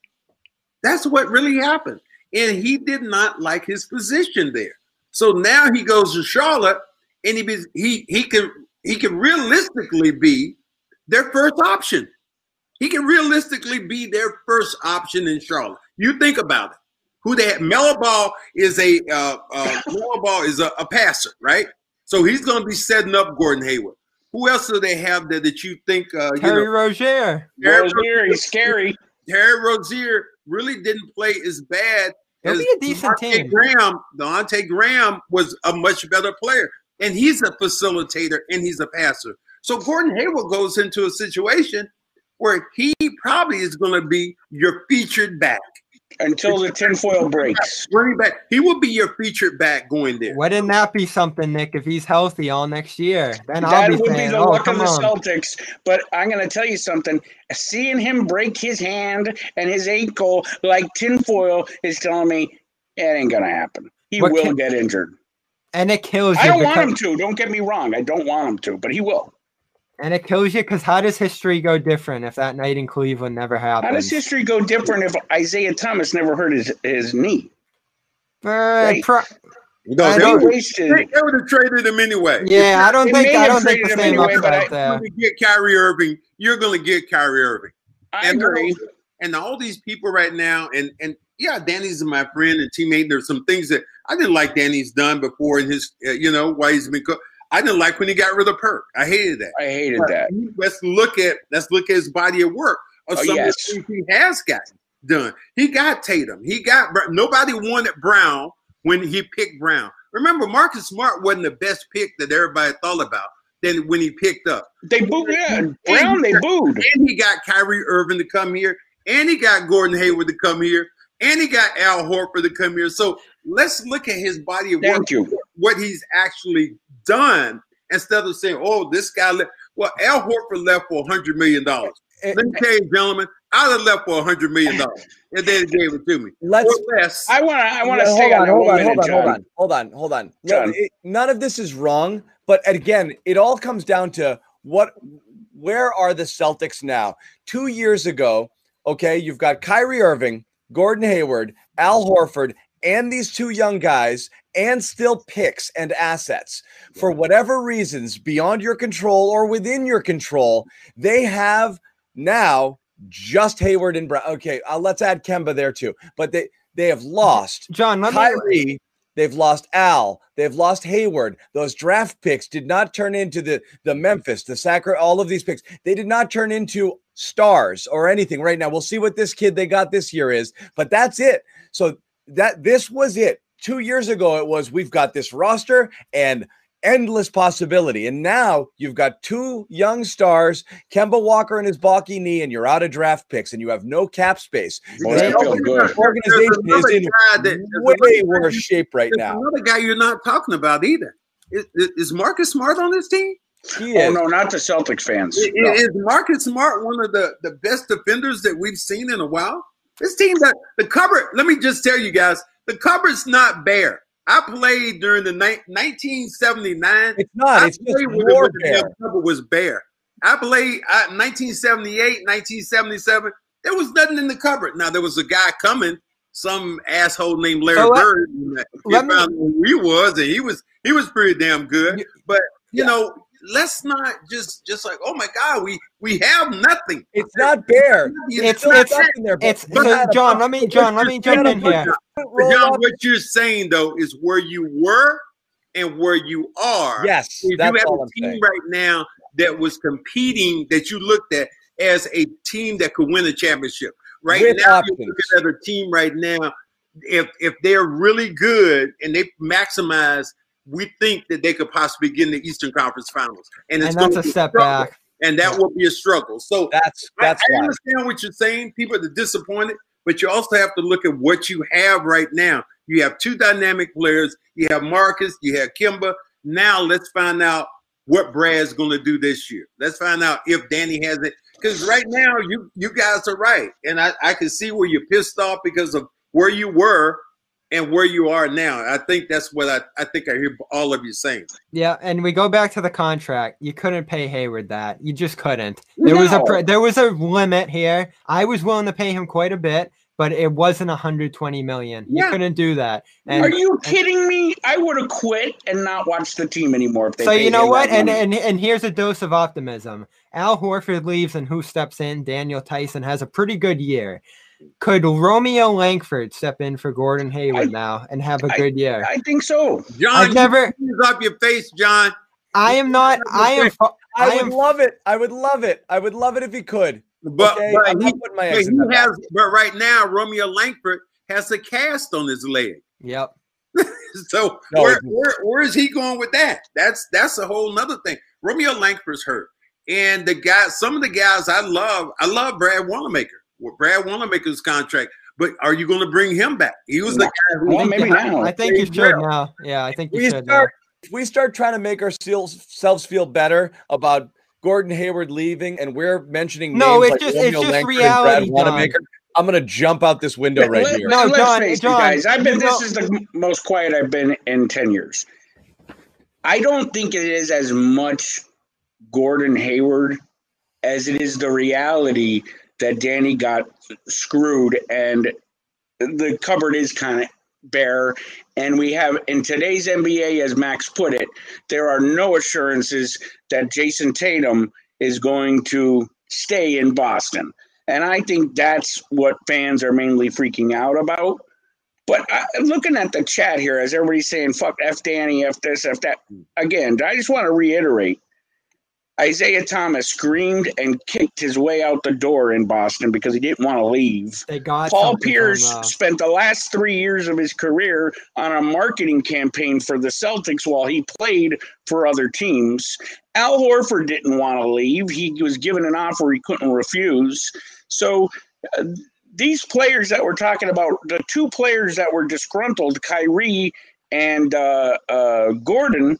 [SPEAKER 3] That's what really happened, and he did not like his position there. So now he goes to Charlotte, and he be, he he can he can realistically be their first option. He can realistically be their first option in Charlotte. You think about it. Who they have? Melo Ball is a uh, uh, Melo Ball is a, a passer, right? So he's going to be setting up Gordon Hayward. Who else do they have there that you think? Uh, you
[SPEAKER 5] Terry
[SPEAKER 3] know,
[SPEAKER 5] Rozier.
[SPEAKER 3] Terry
[SPEAKER 4] Rozier, he's scary.
[SPEAKER 3] Terry Rozier really didn't play as bad
[SPEAKER 5] It'll be a decent
[SPEAKER 3] Devonte'
[SPEAKER 5] team.
[SPEAKER 3] Graham. Deontay Graham was a much better player, and he's a facilitator and he's a passer. So Gordon Hayward goes into a situation where he probably is going to be your featured back,
[SPEAKER 4] Until the tinfoil breaks.
[SPEAKER 3] running back. He will be your featured back going there.
[SPEAKER 5] Wouldn't that be something, Nick, if he's healthy all next year? Then I'll be
[SPEAKER 4] would be the
[SPEAKER 5] oh,
[SPEAKER 4] luck of the
[SPEAKER 5] on.
[SPEAKER 4] Celtics. But I'm going to tell you something. Seeing him break his hand and his ankle like tinfoil is telling me it ain't going to happen. He
[SPEAKER 5] What
[SPEAKER 4] will
[SPEAKER 5] can-
[SPEAKER 4] get injured.
[SPEAKER 5] And it kills you
[SPEAKER 4] I don't want him to. Don't get me wrong. I don't want him to, but he will.
[SPEAKER 5] And it kills you because how does history go different if that night in Cleveland never happened?
[SPEAKER 4] How does history go different if Isaiah Thomas never hurt his, his knee?
[SPEAKER 5] Uh,
[SPEAKER 4] Right.
[SPEAKER 5] pro-
[SPEAKER 3] No,
[SPEAKER 5] I
[SPEAKER 3] they, would,
[SPEAKER 4] wasted.
[SPEAKER 3] they, they would have traded him anyway.
[SPEAKER 5] yeah, I don't
[SPEAKER 4] They
[SPEAKER 5] think I don't think the same
[SPEAKER 4] anyway, but
[SPEAKER 5] upside
[SPEAKER 4] I-
[SPEAKER 3] If
[SPEAKER 5] there.
[SPEAKER 3] you're going to get Kyrie Irving, you're going to get Kyrie Irving.
[SPEAKER 4] I
[SPEAKER 3] and
[SPEAKER 4] agree.
[SPEAKER 3] and all these people right now, and and yeah, Danny's my friend and teammate. There's some things that I didn't like Danny's done before in his, uh, you know, why he's been. Co- I didn't like when he got rid of Perk. I hated that.
[SPEAKER 4] I hated
[SPEAKER 3] But
[SPEAKER 4] that.
[SPEAKER 3] Let's look at let's look at his body of work of
[SPEAKER 4] Oh,
[SPEAKER 3] some
[SPEAKER 4] yes.
[SPEAKER 3] of the things he has got done. He got Tatum. He got nobody wanted Brown when he picked Brown. Remember, Marcus Smart wasn't the best pick that everybody thought about. Then when he picked up,
[SPEAKER 4] They booed. Yeah, Brown. They booed.
[SPEAKER 3] and he got Kyrie Irving to come here, and he got Gordon Hayward to come here, and he got Al Horford to come here. So let's look at his body of work.
[SPEAKER 4] Thank you.
[SPEAKER 3] what he's actually done instead of saying, "Oh, this guy." Le-. Well, Al Horford left for hundred million dollars.
[SPEAKER 2] Eh,
[SPEAKER 3] Let me tell you, gentlemen, I'd have left for hundred million dollars if they gave it to me.
[SPEAKER 2] Let's.
[SPEAKER 3] Or less.
[SPEAKER 4] I want to. I want to
[SPEAKER 2] Yeah,
[SPEAKER 4] stay
[SPEAKER 2] hold
[SPEAKER 4] on,
[SPEAKER 2] on, hold on,
[SPEAKER 4] minute,
[SPEAKER 2] hold on, hold on, hold on, hold on. No, it- none of this is wrong, but again, it all comes down to what, where are the Celtics now? Two years ago, okay, you've got Kyrie Irving, Gordon Hayward, Al Horford, and these two young guys, and still picks and assets. For whatever reasons beyond your control or within your control, they have now just Hayward and Brown. Okay, uh, let's add Kemba there too. But they they have lost
[SPEAKER 5] John, let me
[SPEAKER 2] Kyrie. They've lost Al. They've lost Hayward. Those draft picks did not turn into the the Memphis, the Sacra. All of these picks, they did not turn into stars or anything. Right now, we'll see what this kid they got this year is. But that's it. So that this was it. Two years ago, it was we've got this roster and endless possibility. And now you've got two young stars, Kemba Walker and his balky knee, and you're out of draft picks and you have no cap space.
[SPEAKER 4] Boy,
[SPEAKER 2] The
[SPEAKER 4] that feels good.
[SPEAKER 2] organization is in
[SPEAKER 3] guy that-
[SPEAKER 2] way
[SPEAKER 3] another guy
[SPEAKER 2] worse shape right now.
[SPEAKER 3] another guy you're not talking about either. Is, is Marcus Smart on this team?
[SPEAKER 2] He
[SPEAKER 4] Oh
[SPEAKER 2] is.
[SPEAKER 4] no, not the Celtics fans.
[SPEAKER 3] I-
[SPEAKER 4] No.
[SPEAKER 3] Is Marcus Smart one of the, the best defenders that we've seen in a while? This team that the cupboard, let me just tell you guys, the cupboard's not bare. I played during the ni- 1979.
[SPEAKER 2] It's not.
[SPEAKER 3] I
[SPEAKER 2] It's just
[SPEAKER 3] played with it when the cupboard was bare. I played uh, 1978, 1977. There was nothing in the cupboard. Now there was a guy coming, some asshole named Larry
[SPEAKER 5] So let-
[SPEAKER 3] Bird. He
[SPEAKER 5] let me-
[SPEAKER 3] who he was, and he was he was pretty damn good.
[SPEAKER 5] You-
[SPEAKER 3] But you
[SPEAKER 2] Yeah.
[SPEAKER 3] know, let's not just just like, oh my God, we we have nothing.
[SPEAKER 2] It's not bare.
[SPEAKER 5] It's-
[SPEAKER 2] Still
[SPEAKER 5] it's-
[SPEAKER 2] stuff there, but
[SPEAKER 5] It's
[SPEAKER 2] you
[SPEAKER 5] so, John. Let me, John. Let me jump in here.
[SPEAKER 2] roll
[SPEAKER 3] John, what you're saying though is where you were and where you are.
[SPEAKER 2] Yes,
[SPEAKER 3] if
[SPEAKER 2] that's
[SPEAKER 3] you have
[SPEAKER 2] all
[SPEAKER 3] a
[SPEAKER 2] I'm
[SPEAKER 3] team
[SPEAKER 2] saying.
[SPEAKER 3] right now that was competing that you looked at as a team that could win a championship. Right
[SPEAKER 2] With
[SPEAKER 3] now,
[SPEAKER 2] options.
[SPEAKER 3] you're looking at a team right now. If if they're really good and they maximize, we think that they could possibly get in the Eastern Conference Finals, and it's
[SPEAKER 5] And that's a
[SPEAKER 3] be
[SPEAKER 5] step back.
[SPEAKER 3] and that will be a struggle. So
[SPEAKER 2] That's
[SPEAKER 3] I,
[SPEAKER 2] that's
[SPEAKER 3] I
[SPEAKER 2] why.
[SPEAKER 3] understand what you're saying. People are disappointed, but you also have to look at what you have right now. You have two dynamic players. You have Marcus. You have Kemba. Now let's find out what Brad's going to do this year. Let's find out if Danny has it. Because right now, you you guys are right, and I I can see where you're pissed off because of where you were and where you are now. I think that's what I I think I hear all of you saying.
[SPEAKER 5] Yeah, and we go back to the contract. You couldn't pay Hayward that. You just couldn't. There was a there was a limit here. I was willing to pay him quite a bit, but it wasn't 120 million. You couldn't do that. And
[SPEAKER 4] Are you kidding me? I would have quit and not watched the team anymore if they.
[SPEAKER 5] so you know
[SPEAKER 4] him
[SPEAKER 5] what?
[SPEAKER 4] that
[SPEAKER 5] And, and and here's a dose of optimism. Al Horford leaves, and who steps in? Daniel Theis has a pretty good year. Could Romeo Langford step in for Gordon Hayward
[SPEAKER 4] I-
[SPEAKER 5] now and have a
[SPEAKER 4] I-
[SPEAKER 5] good year?
[SPEAKER 4] I think so.
[SPEAKER 3] John,
[SPEAKER 5] I've never.
[SPEAKER 3] you off your face, John.
[SPEAKER 5] I am not. I am.
[SPEAKER 2] I,
[SPEAKER 5] I
[SPEAKER 2] would
[SPEAKER 5] am
[SPEAKER 2] love it. I would love it. I would love it if he could.
[SPEAKER 3] But,
[SPEAKER 2] Okay,
[SPEAKER 3] but
[SPEAKER 2] I'm
[SPEAKER 3] he,
[SPEAKER 2] not putting my
[SPEAKER 3] but
[SPEAKER 2] eggs
[SPEAKER 3] he has,
[SPEAKER 2] basket.
[SPEAKER 3] but right now Romeo Langford has a cast on his leg.
[SPEAKER 5] Yep.
[SPEAKER 3] So
[SPEAKER 2] No,
[SPEAKER 3] where, where where is he going with that? That's that's a whole nother thing. Romeo Langford's hurt, and the guy, some of the guys I love, I love Brad Wanamaker. With Brad Wanamaker's contract, but are you going to bring him back? He was the guy who.
[SPEAKER 4] Well, maybe now.
[SPEAKER 5] I think you
[SPEAKER 3] Played
[SPEAKER 5] should now. Yeah, I think you
[SPEAKER 2] we
[SPEAKER 5] should.
[SPEAKER 2] start if we start trying to make ourselves feel better about Gordon Hayward leaving and we're mentioning
[SPEAKER 5] No,
[SPEAKER 2] names
[SPEAKER 5] it's
[SPEAKER 2] like
[SPEAKER 5] just- it's just
[SPEAKER 2] Langford and
[SPEAKER 5] reality,
[SPEAKER 2] Brad Wanamaker, I'm gonna jump out this window right
[SPEAKER 4] Let-
[SPEAKER 2] here.
[SPEAKER 5] No,
[SPEAKER 4] let's
[SPEAKER 5] John,
[SPEAKER 4] face it,
[SPEAKER 5] John,
[SPEAKER 4] guys. I've been.
[SPEAKER 5] you
[SPEAKER 4] This
[SPEAKER 5] know-
[SPEAKER 4] is the most quiet I've been in ten years. I don't think it is as much Gordon Hayward as it is the reality that Danny got screwed and the cupboard is kind of bare. And we have in today's NBA, as Max put it, there are no assurances that Jayson Tatum is going to stay in Boston. And I think that's what fans are mainly freaking out about. But I, looking at the chat here, as everybody's saying, fuck F Danny, F this, F that. Again, I just want to reiterate Isaiah Thomas screamed and kicked his way out the door in Boston because he didn't want to leave.
[SPEAKER 5] They got
[SPEAKER 4] Paul
[SPEAKER 5] something from,
[SPEAKER 4] Pierce
[SPEAKER 5] uh,
[SPEAKER 4] spent the last three years of his career on a marketing campaign for the Celtics while he played for other teams. Al Horford didn't want to leave. He was given an offer he couldn't refuse. So uh, these players that we're talking about, the two players that were disgruntled, Kyrie and uh, uh, Gordon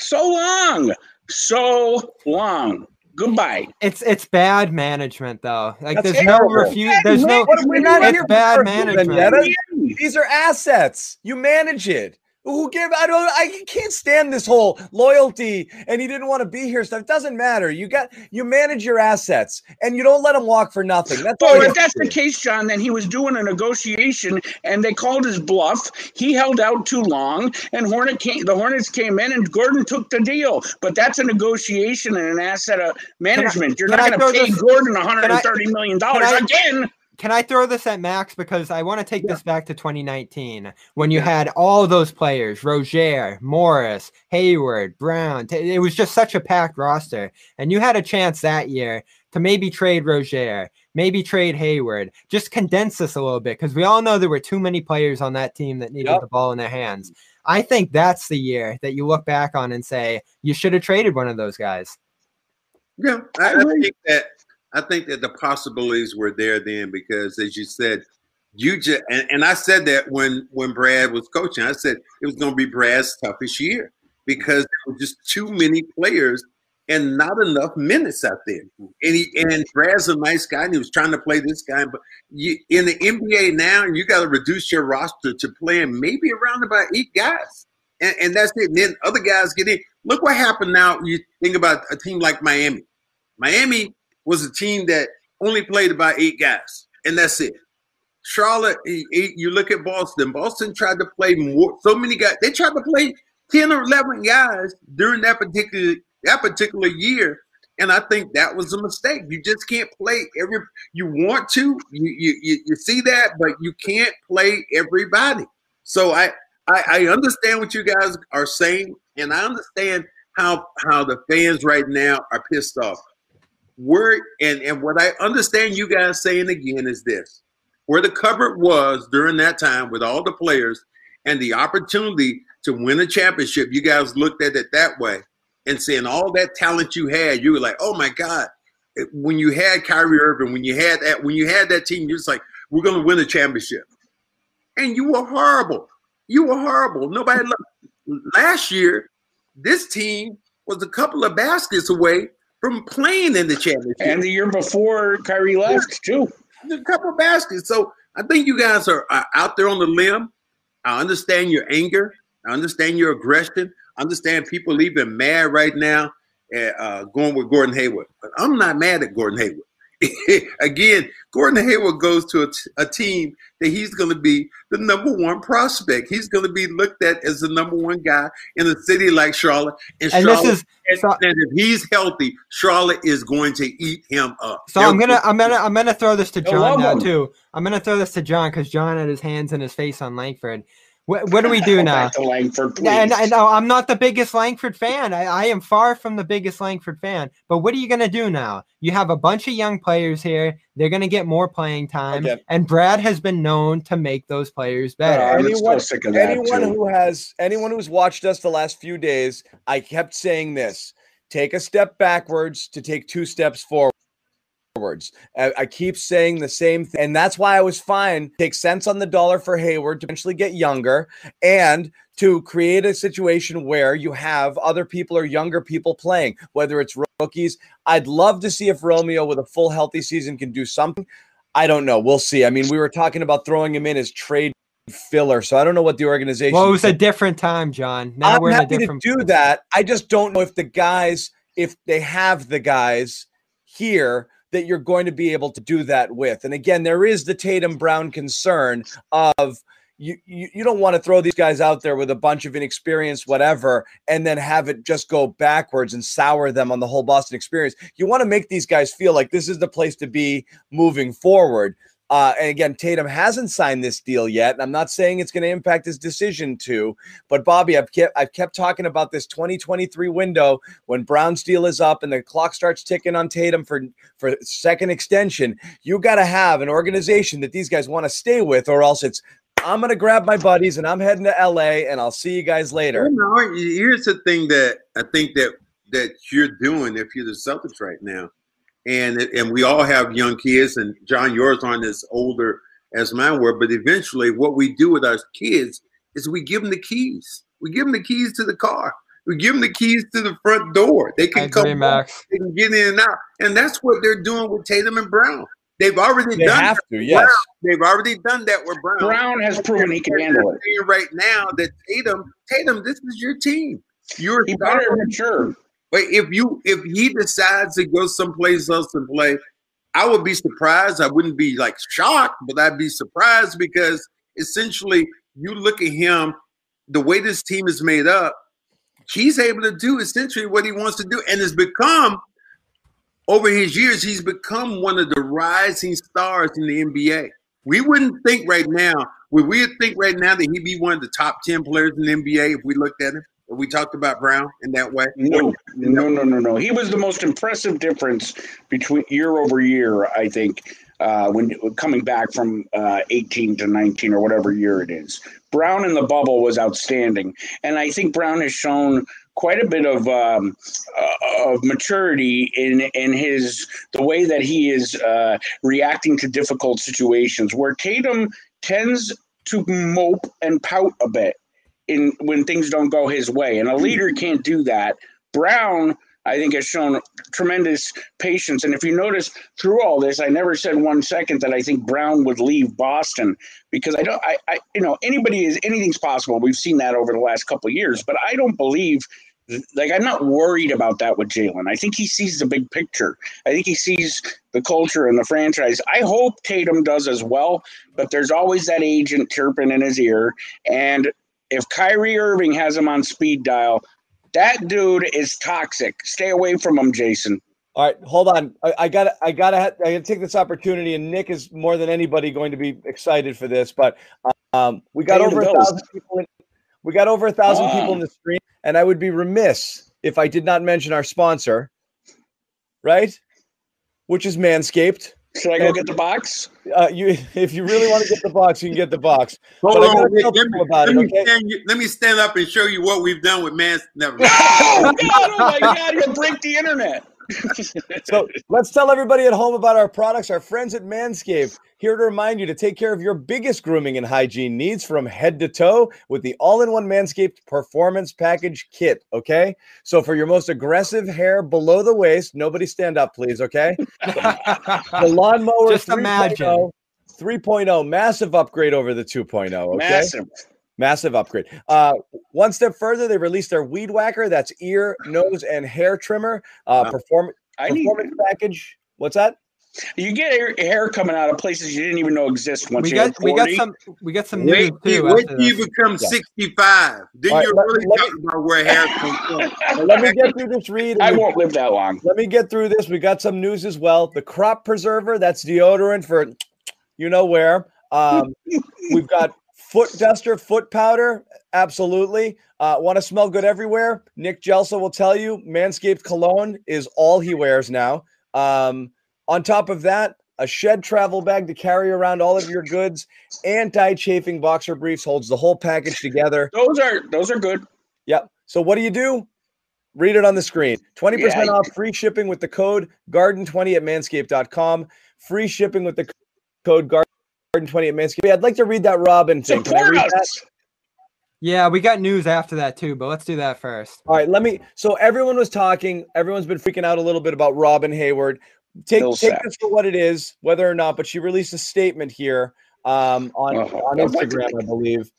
[SPEAKER 4] so long, so long. Goodbye.
[SPEAKER 5] It's it's bad management though. Like
[SPEAKER 2] That's
[SPEAKER 5] there's no
[SPEAKER 2] terrible.
[SPEAKER 5] refuse. There's no.
[SPEAKER 2] We're not
[SPEAKER 5] It's bad management.
[SPEAKER 2] Vendetta. These are assets. You manage it. Who give? I don't. I can't stand this whole loyalty. And he didn't want to be here. Stuff doesn't matter. You got. You manage your assets, and you don't let them walk for nothing. That's
[SPEAKER 4] Well, if that's
[SPEAKER 2] do.
[SPEAKER 4] the case, John, then he was doing a negotiation, and they called his bluff. He held out too long, and Hornet came. The Hornets came in, and Gordon took the deal. But that's a negotiation and an asset uh, of management. You're not going to pay
[SPEAKER 5] this-
[SPEAKER 4] Gordon
[SPEAKER 5] can I-
[SPEAKER 4] 130 million dollars
[SPEAKER 5] I-
[SPEAKER 4] again.
[SPEAKER 5] Can I throw this at Max because I want to take this back to 2019 when you had all those players: Rozier, Morris, Hayward, Brown. It was just such a packed roster, and you had a chance that year to maybe trade Rozier, maybe trade Hayward. Just condense this a little bit because we all know there were too many players on that team that needed
[SPEAKER 2] Yep.
[SPEAKER 5] the ball in their hands. I think that's the year that you look back on and say you should have traded one of those guys.
[SPEAKER 3] Yeah, I, I think that I think that the possibilities were there then because, as you said, you just and, and I said that when when Brad was coaching, I said it was going to be Brad's toughest year because there were just too many players and not enough minutes out there. And he and Brad's a nice guy and he was trying to play this guy, but you in the NBA now, you got to reduce your roster to playing maybe around about eight guys. And, and that's it. And then other guys get in. Look what happened now. You think about a team like Miami. Miami was a team that only played about eight guys, and that's it. Charlotte, you look at Boston. Boston tried to play more, so many guys. They tried to play ten or eleven guys during that particular that particular year, and I think that was a mistake. You just can't play every. You want to, you you you, you see that, but you can't play everybody. So I, I I understand what you guys are saying, and I understand how how the fans right now are pissed off where and and what I understand you guys saying again is this: where the cupboard was during that time with all the players and the opportunity to win a championship, you guys looked at it that way and saying all that talent you had, you were like, oh my god. When you had Kyrie Irving, when you had that, when you had that team, you're just like, we're going to win a championship, and you were horrible. You were horrible. Nobody loved. Last year, this team was a couple of baskets away from playing in the championship.
[SPEAKER 4] And the year before, Kyrie left too.
[SPEAKER 3] a couple of baskets. So I think you guys are, are out there on the limb. I understand your anger. I understand your aggression. I understand people even mad right now at uh, going with Gordon Hayward. But I'm not mad at Gordon Hayward. Again, Gordon Hayward goes to a, t- a team that he's going to be the number one prospect. He's going to be looked at as the number one guy in a city like Charlotte. And,
[SPEAKER 5] And this is-
[SPEAKER 3] and,
[SPEAKER 5] so-
[SPEAKER 3] and if he's healthy, Charlotte is going to eat him up.
[SPEAKER 5] So I'm gonna I'm gonna I'm gonna throw this to John now
[SPEAKER 4] him.
[SPEAKER 5] too. I'm gonna throw this to John because John had his hands in his face on Langford. What, what do we do now?
[SPEAKER 4] Back to Langford, please.
[SPEAKER 5] And I know I'm not the biggest Langford fan. I, I am far from the biggest Langford fan. But what are you gonna do now? You have a bunch of young players here. They're gonna get more playing time,
[SPEAKER 2] Okay.
[SPEAKER 5] and Brad has been known to make those players better.
[SPEAKER 4] Uh, I'm still
[SPEAKER 2] anyone,
[SPEAKER 4] sick of that,
[SPEAKER 2] anyone
[SPEAKER 4] too.
[SPEAKER 2] who has anyone who's watched us the last few days, I kept saying this: take a step backwards to take two steps forwards. I, I keep saying the same thing, and that's why I was fine. Take cents on the dollar for Hayward to eventually get younger, and to create a situation where you have other people or younger people playing, whether it's rookies. I'd love to see if Romeo, with a full healthy season, can do something. I don't know. We'll see. I mean, we were talking about throwing him in as trade filler, so I don't know what the organization.
[SPEAKER 5] Well, it was a different time, John. Now
[SPEAKER 2] I'm
[SPEAKER 5] we're in a different.
[SPEAKER 2] to do that. I just don't know if the guys, if they have the guys here that you're going to be able to do that with. And again, there is the Tatum Brown concern of you, you, you don't want to throw these guys out there with a bunch of inexperienced whatever and then have it just go backwards and sour them on the whole Boston experience. You want to make these guys feel like this is the place to be moving forward. Uh, and again, Tatum hasn't signed this deal yet. And I'm not saying it's going to impact his decision to, but Bobby, I've kept I've kept talking about this 2023 window when Brown's deal is up and the clock starts ticking on Tatum for for second extension. You got to have an organization that these guys want to stay with, or else it's I'm going to grab my buddies and I'm heading to LA and I'll see you guys later.
[SPEAKER 3] Here's the thing that I think that that you're doing if you're the Celtics right now, and and we all have young kids, and John, yours aren't as older as mine were, but eventually, what we do with our kids is we give them the keys. We give them the keys to the car. We give them the keys to the front door. They can
[SPEAKER 5] I
[SPEAKER 3] come
[SPEAKER 5] agree, Max.
[SPEAKER 3] They can get in and out. And that's what they're doing with Tatum and Brown. They've already
[SPEAKER 2] They
[SPEAKER 3] done
[SPEAKER 2] have
[SPEAKER 3] that
[SPEAKER 2] to, yes.
[SPEAKER 3] Brown. They've already done that with Brown.
[SPEAKER 4] Brown has proven he can handle it.
[SPEAKER 3] They're saying Right now, that Tatum, Tatum, this is your team. You're
[SPEAKER 4] He better mature.
[SPEAKER 3] But if you if he decides to go someplace else and play, I would be surprised. I wouldn't be like shocked, but I'd be surprised because essentially you look at him, the way this team is made up, he's able to do essentially what he wants to do, and has become over his years, he's become one of the rising stars in the NBA. We wouldn't think right now, would we think right now that he'd be one of the top 10 players in the NBA if we looked at him? We talked about Brown in that way?
[SPEAKER 4] No, no, no, no, no. He was the most impressive difference between year over year. I think uh, when coming back from uh, 18 to 19 or whatever year it is. Brown in the bubble was outstanding, and I think Brown has shown quite a bit of um, uh, of maturity in in his the way that he is uh, reacting to difficult situations. Where Tatum tends to mope and pout a bit in when things don't go his way, and a leader can't do that. Brown, I think, has shown tremendous patience. And if you notice through all this, I never said one second that I think Brown would leave Boston because I don't. I, I you know, anybody is anything's possible. We've seen that over the last couple years, but I don't believe. Like I'm not worried about that with Jalen. I think he sees the big picture. I think he sees the culture and the franchise. I hope Tatum does as well, but there's always that agent chirping in his ear. And if Kyrie Irving has him on speed dial, that dude is toxic. Stay away from him, Jayson.
[SPEAKER 2] All right, hold on. I, I gotta, I gotta, I gotta take this opportunity, and Nick is more than anybody going to be excited for this. But um, we got
[SPEAKER 4] Pay
[SPEAKER 2] over a thousand people. In, we got over a thousand
[SPEAKER 4] Ah.
[SPEAKER 2] people in the stream, and I would be remiss if I did not mention our sponsor, right? Which is Manscaped.
[SPEAKER 4] Should I go get the box?
[SPEAKER 2] Uh, you, if you really want to get the box, you can get the box.
[SPEAKER 3] Hold
[SPEAKER 2] But
[SPEAKER 3] on,
[SPEAKER 2] gotta
[SPEAKER 3] Rick, let, me,
[SPEAKER 2] about
[SPEAKER 3] let,
[SPEAKER 2] it,
[SPEAKER 3] me
[SPEAKER 2] okay?
[SPEAKER 3] stand, let me stand up and show you what we've done with Man. Never mind.
[SPEAKER 4] Oh God! Oh my God! You'll break the internet.
[SPEAKER 2] So let's tell everybody at home about our products. Our friends at Manscaped here to remind you to take care of your biggest grooming and hygiene needs from head to toe with the all-in-one Manscaped Performance Package Kit. Okay, so for your most aggressive hair below the waist, nobody stand up, please. Okay, the lawnmower
[SPEAKER 5] Just oh, imagine.
[SPEAKER 2] 3.0, 3.0, massive upgrade over the 2.0. Okay,
[SPEAKER 4] Massive.
[SPEAKER 2] Massive upgrade. Uh, one step further, they released their weed whacker. That's ear, nose, and hair trimmer. Uh,
[SPEAKER 3] Wow.
[SPEAKER 2] perform
[SPEAKER 4] I need.
[SPEAKER 2] performance package. What's that?
[SPEAKER 4] You get hair- hair coming out of places you didn't even know exist once
[SPEAKER 5] we got we got some we got some
[SPEAKER 3] Wait,
[SPEAKER 5] news too.
[SPEAKER 3] wait
[SPEAKER 5] after
[SPEAKER 3] till you become
[SPEAKER 2] Yeah.
[SPEAKER 3] 65. Then
[SPEAKER 2] All right,
[SPEAKER 3] you're
[SPEAKER 2] let-
[SPEAKER 3] really
[SPEAKER 2] let me-
[SPEAKER 3] about where hair comes from.
[SPEAKER 2] Let me get through this read.
[SPEAKER 4] I
[SPEAKER 2] we-
[SPEAKER 4] won't live that long.
[SPEAKER 2] Let me get through this. We got some news as well. The crop preserver, that's deodorant for you know where. Um, we've got foot duster, foot powder. Absolutely. Uh, Want to smell good everywhere? Nick Gelsa will tell you Manscaped cologne is all he wears now. Um, on top of that, a shed travel bag to carry around all of your goods. Anti chafing boxer briefs holds the whole package together.
[SPEAKER 4] Those are those are good.
[SPEAKER 2] Yep. So what do you do? Read it on the screen. 20%
[SPEAKER 4] Yeah.
[SPEAKER 2] off free shipping with the code garden20 at manscaped.com. Free shipping with the c- code garden20 at manscaped. I'd like to read that Robyn thing. Can I
[SPEAKER 4] Support
[SPEAKER 2] read
[SPEAKER 4] us.
[SPEAKER 2] that?
[SPEAKER 5] Yeah, we got news after that too, but let's do that first.
[SPEAKER 2] All right, let me. So everyone was talking. Everyone's been freaking out a little bit about Robyn Hayward. Take
[SPEAKER 4] Bill
[SPEAKER 2] take this for what it is, whether or not. But she released a statement here um, on
[SPEAKER 4] Oh,
[SPEAKER 2] on Instagram, I believe.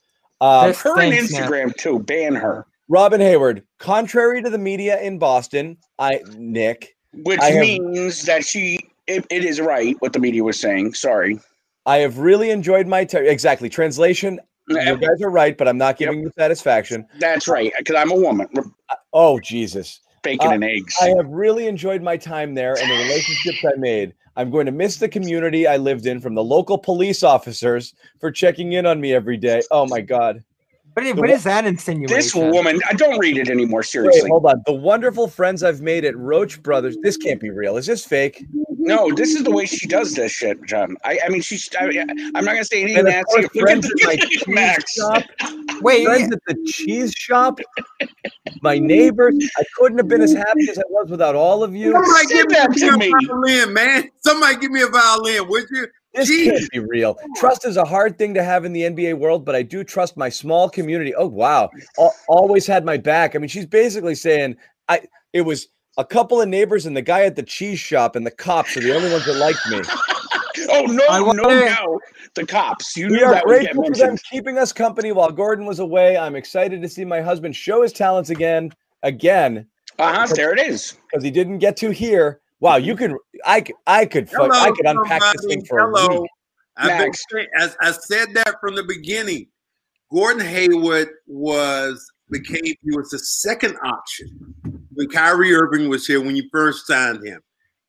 [SPEAKER 2] Um,
[SPEAKER 4] Her on
[SPEAKER 5] Thanks, man.
[SPEAKER 4] Instagram too. Ban her.
[SPEAKER 2] Robyn Hayward, contrary to the media in Boston, I Nick,
[SPEAKER 4] Which
[SPEAKER 2] I have-
[SPEAKER 4] means that she it, it is right what the media was saying. Sorry.
[SPEAKER 2] I have really enjoyed my ter- exactly translation. You guys are right, but I'm not giving you satisfaction.
[SPEAKER 4] That's right. Because I'm a woman.
[SPEAKER 2] Oh Jesus!
[SPEAKER 4] Bacon
[SPEAKER 2] Uh,
[SPEAKER 4] and eggs.
[SPEAKER 2] I have really enjoyed my time there and the relationships I made. I'm going to miss the community I lived in from the local police officers for checking in on me every day. Oh my God!
[SPEAKER 5] What is, what is that insinuation?
[SPEAKER 4] this woman. I don't read it anymore.
[SPEAKER 2] Wait,
[SPEAKER 4] Seriously.
[SPEAKER 2] hold on. The wonderful friends I've made at Roche Brothers. This can't be real. Is this fake?
[SPEAKER 4] No, this is the way she does this shit, John. I, I mean, she's. I, I'm not gonna say anything
[SPEAKER 2] And of
[SPEAKER 4] nasty. Look at
[SPEAKER 2] friends at my
[SPEAKER 4] the
[SPEAKER 2] cheese
[SPEAKER 4] Max.
[SPEAKER 2] shop.
[SPEAKER 5] Wait,
[SPEAKER 2] Friends at the cheese shop. My neighbors. I couldn't have been as happy as I was without all of you.
[SPEAKER 3] Somebody
[SPEAKER 4] Say
[SPEAKER 3] give me,
[SPEAKER 4] that to
[SPEAKER 3] me
[SPEAKER 4] me.
[SPEAKER 3] a violin, man. Somebody give me a violin, would you?
[SPEAKER 2] This can't be real. Trust is a hard thing to have in the NBA world, but I do trust my small community. Oh wow, Al- always had my back. I mean, she's basically saying I. It was a couple of neighbors and the guy at the cheese shop and the cops are the only ones that liked me.
[SPEAKER 4] Oh no,
[SPEAKER 5] I
[SPEAKER 4] no,
[SPEAKER 5] wonder-
[SPEAKER 4] no! The cops. You
[SPEAKER 2] We
[SPEAKER 4] knew
[SPEAKER 2] are
[SPEAKER 4] that would get
[SPEAKER 2] grateful for them
[SPEAKER 4] mentioned.
[SPEAKER 2] keeping us company while Gordon was away. I'm excited to see my husband show his talents again, again,
[SPEAKER 4] Uh huh. There it is.
[SPEAKER 2] because he didn't get to here. Wow, you can I could, I, c- I could, fuck, I could unpack this thing for a
[SPEAKER 3] Hello.
[SPEAKER 2] week.
[SPEAKER 3] I've been
[SPEAKER 4] Max.
[SPEAKER 3] as I said that from the beginning. Gordon Hayward was became he was the second option when Kyrie Irving was here when you first signed him,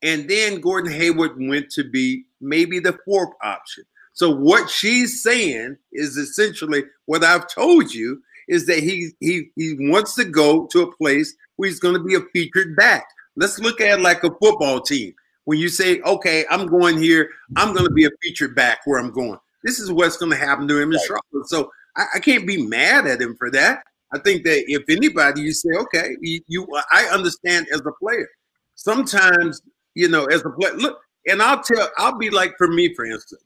[SPEAKER 3] and then Gordon Hayward went to be maybe the fourth option. So what she's saying is essentially what I've told you is that he he he wants to go to a place where he's going to be a featured back. Let's look at like a football team. When you say, "Okay, I'm going here, I'm going to be a featured back where I'm going," this is what's going to happen to him in Charlotte. So I, I can't be mad at him for that. I think that if anybody, you say, "Okay, you, you I understand as a player." Sometimes, you know, as a player, look, and I'll tell, I'll be like, for me, for instance,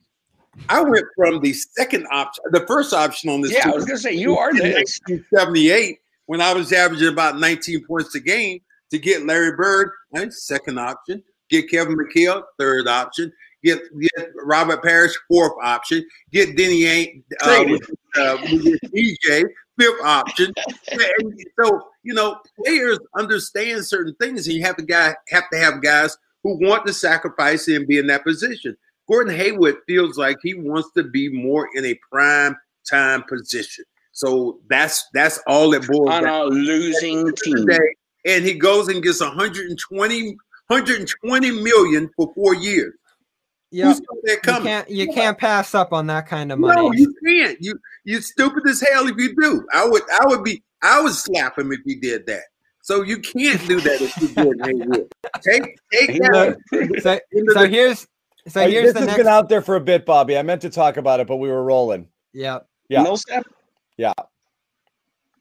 [SPEAKER 3] I went from the second option, the first option on this.
[SPEAKER 4] Yeah, I was gonna say you are the.
[SPEAKER 3] 1978 when I was averaging about 19 points a game to get Larry Bird, right, second option, get Kevin McHale, third option, get get Robert Parish, fourth option, get Danny Ainge uh, uh, with DJ, fifth option. And so you know, players understand certain things, and you have to guy have to have guys who want to sacrifice and be in that position. Gordon Hayward feels like he wants to be more in a prime time position. So that's that's all it boils
[SPEAKER 4] On
[SPEAKER 3] down
[SPEAKER 4] a losing team.
[SPEAKER 3] Today. And he goes and gets 120, 120 million for four years.
[SPEAKER 5] Yeah,
[SPEAKER 3] Who's got that
[SPEAKER 5] you can't you can't pass up on that kind of money.
[SPEAKER 3] No, you can't. You you stupid as hell if you do. I would I would be I would slap him if he did that. So you can't do that if you Gordon Hayward. Take take
[SPEAKER 4] He
[SPEAKER 3] that.
[SPEAKER 5] so,
[SPEAKER 3] into
[SPEAKER 5] so
[SPEAKER 3] the-
[SPEAKER 5] here's so
[SPEAKER 2] Hey,
[SPEAKER 5] here's
[SPEAKER 2] this
[SPEAKER 5] the
[SPEAKER 2] has
[SPEAKER 5] next.
[SPEAKER 2] been out there for a bit, Bobby. I meant to talk about it, but we were rolling.
[SPEAKER 5] Yeah,
[SPEAKER 2] Yeah.
[SPEAKER 4] Millsap?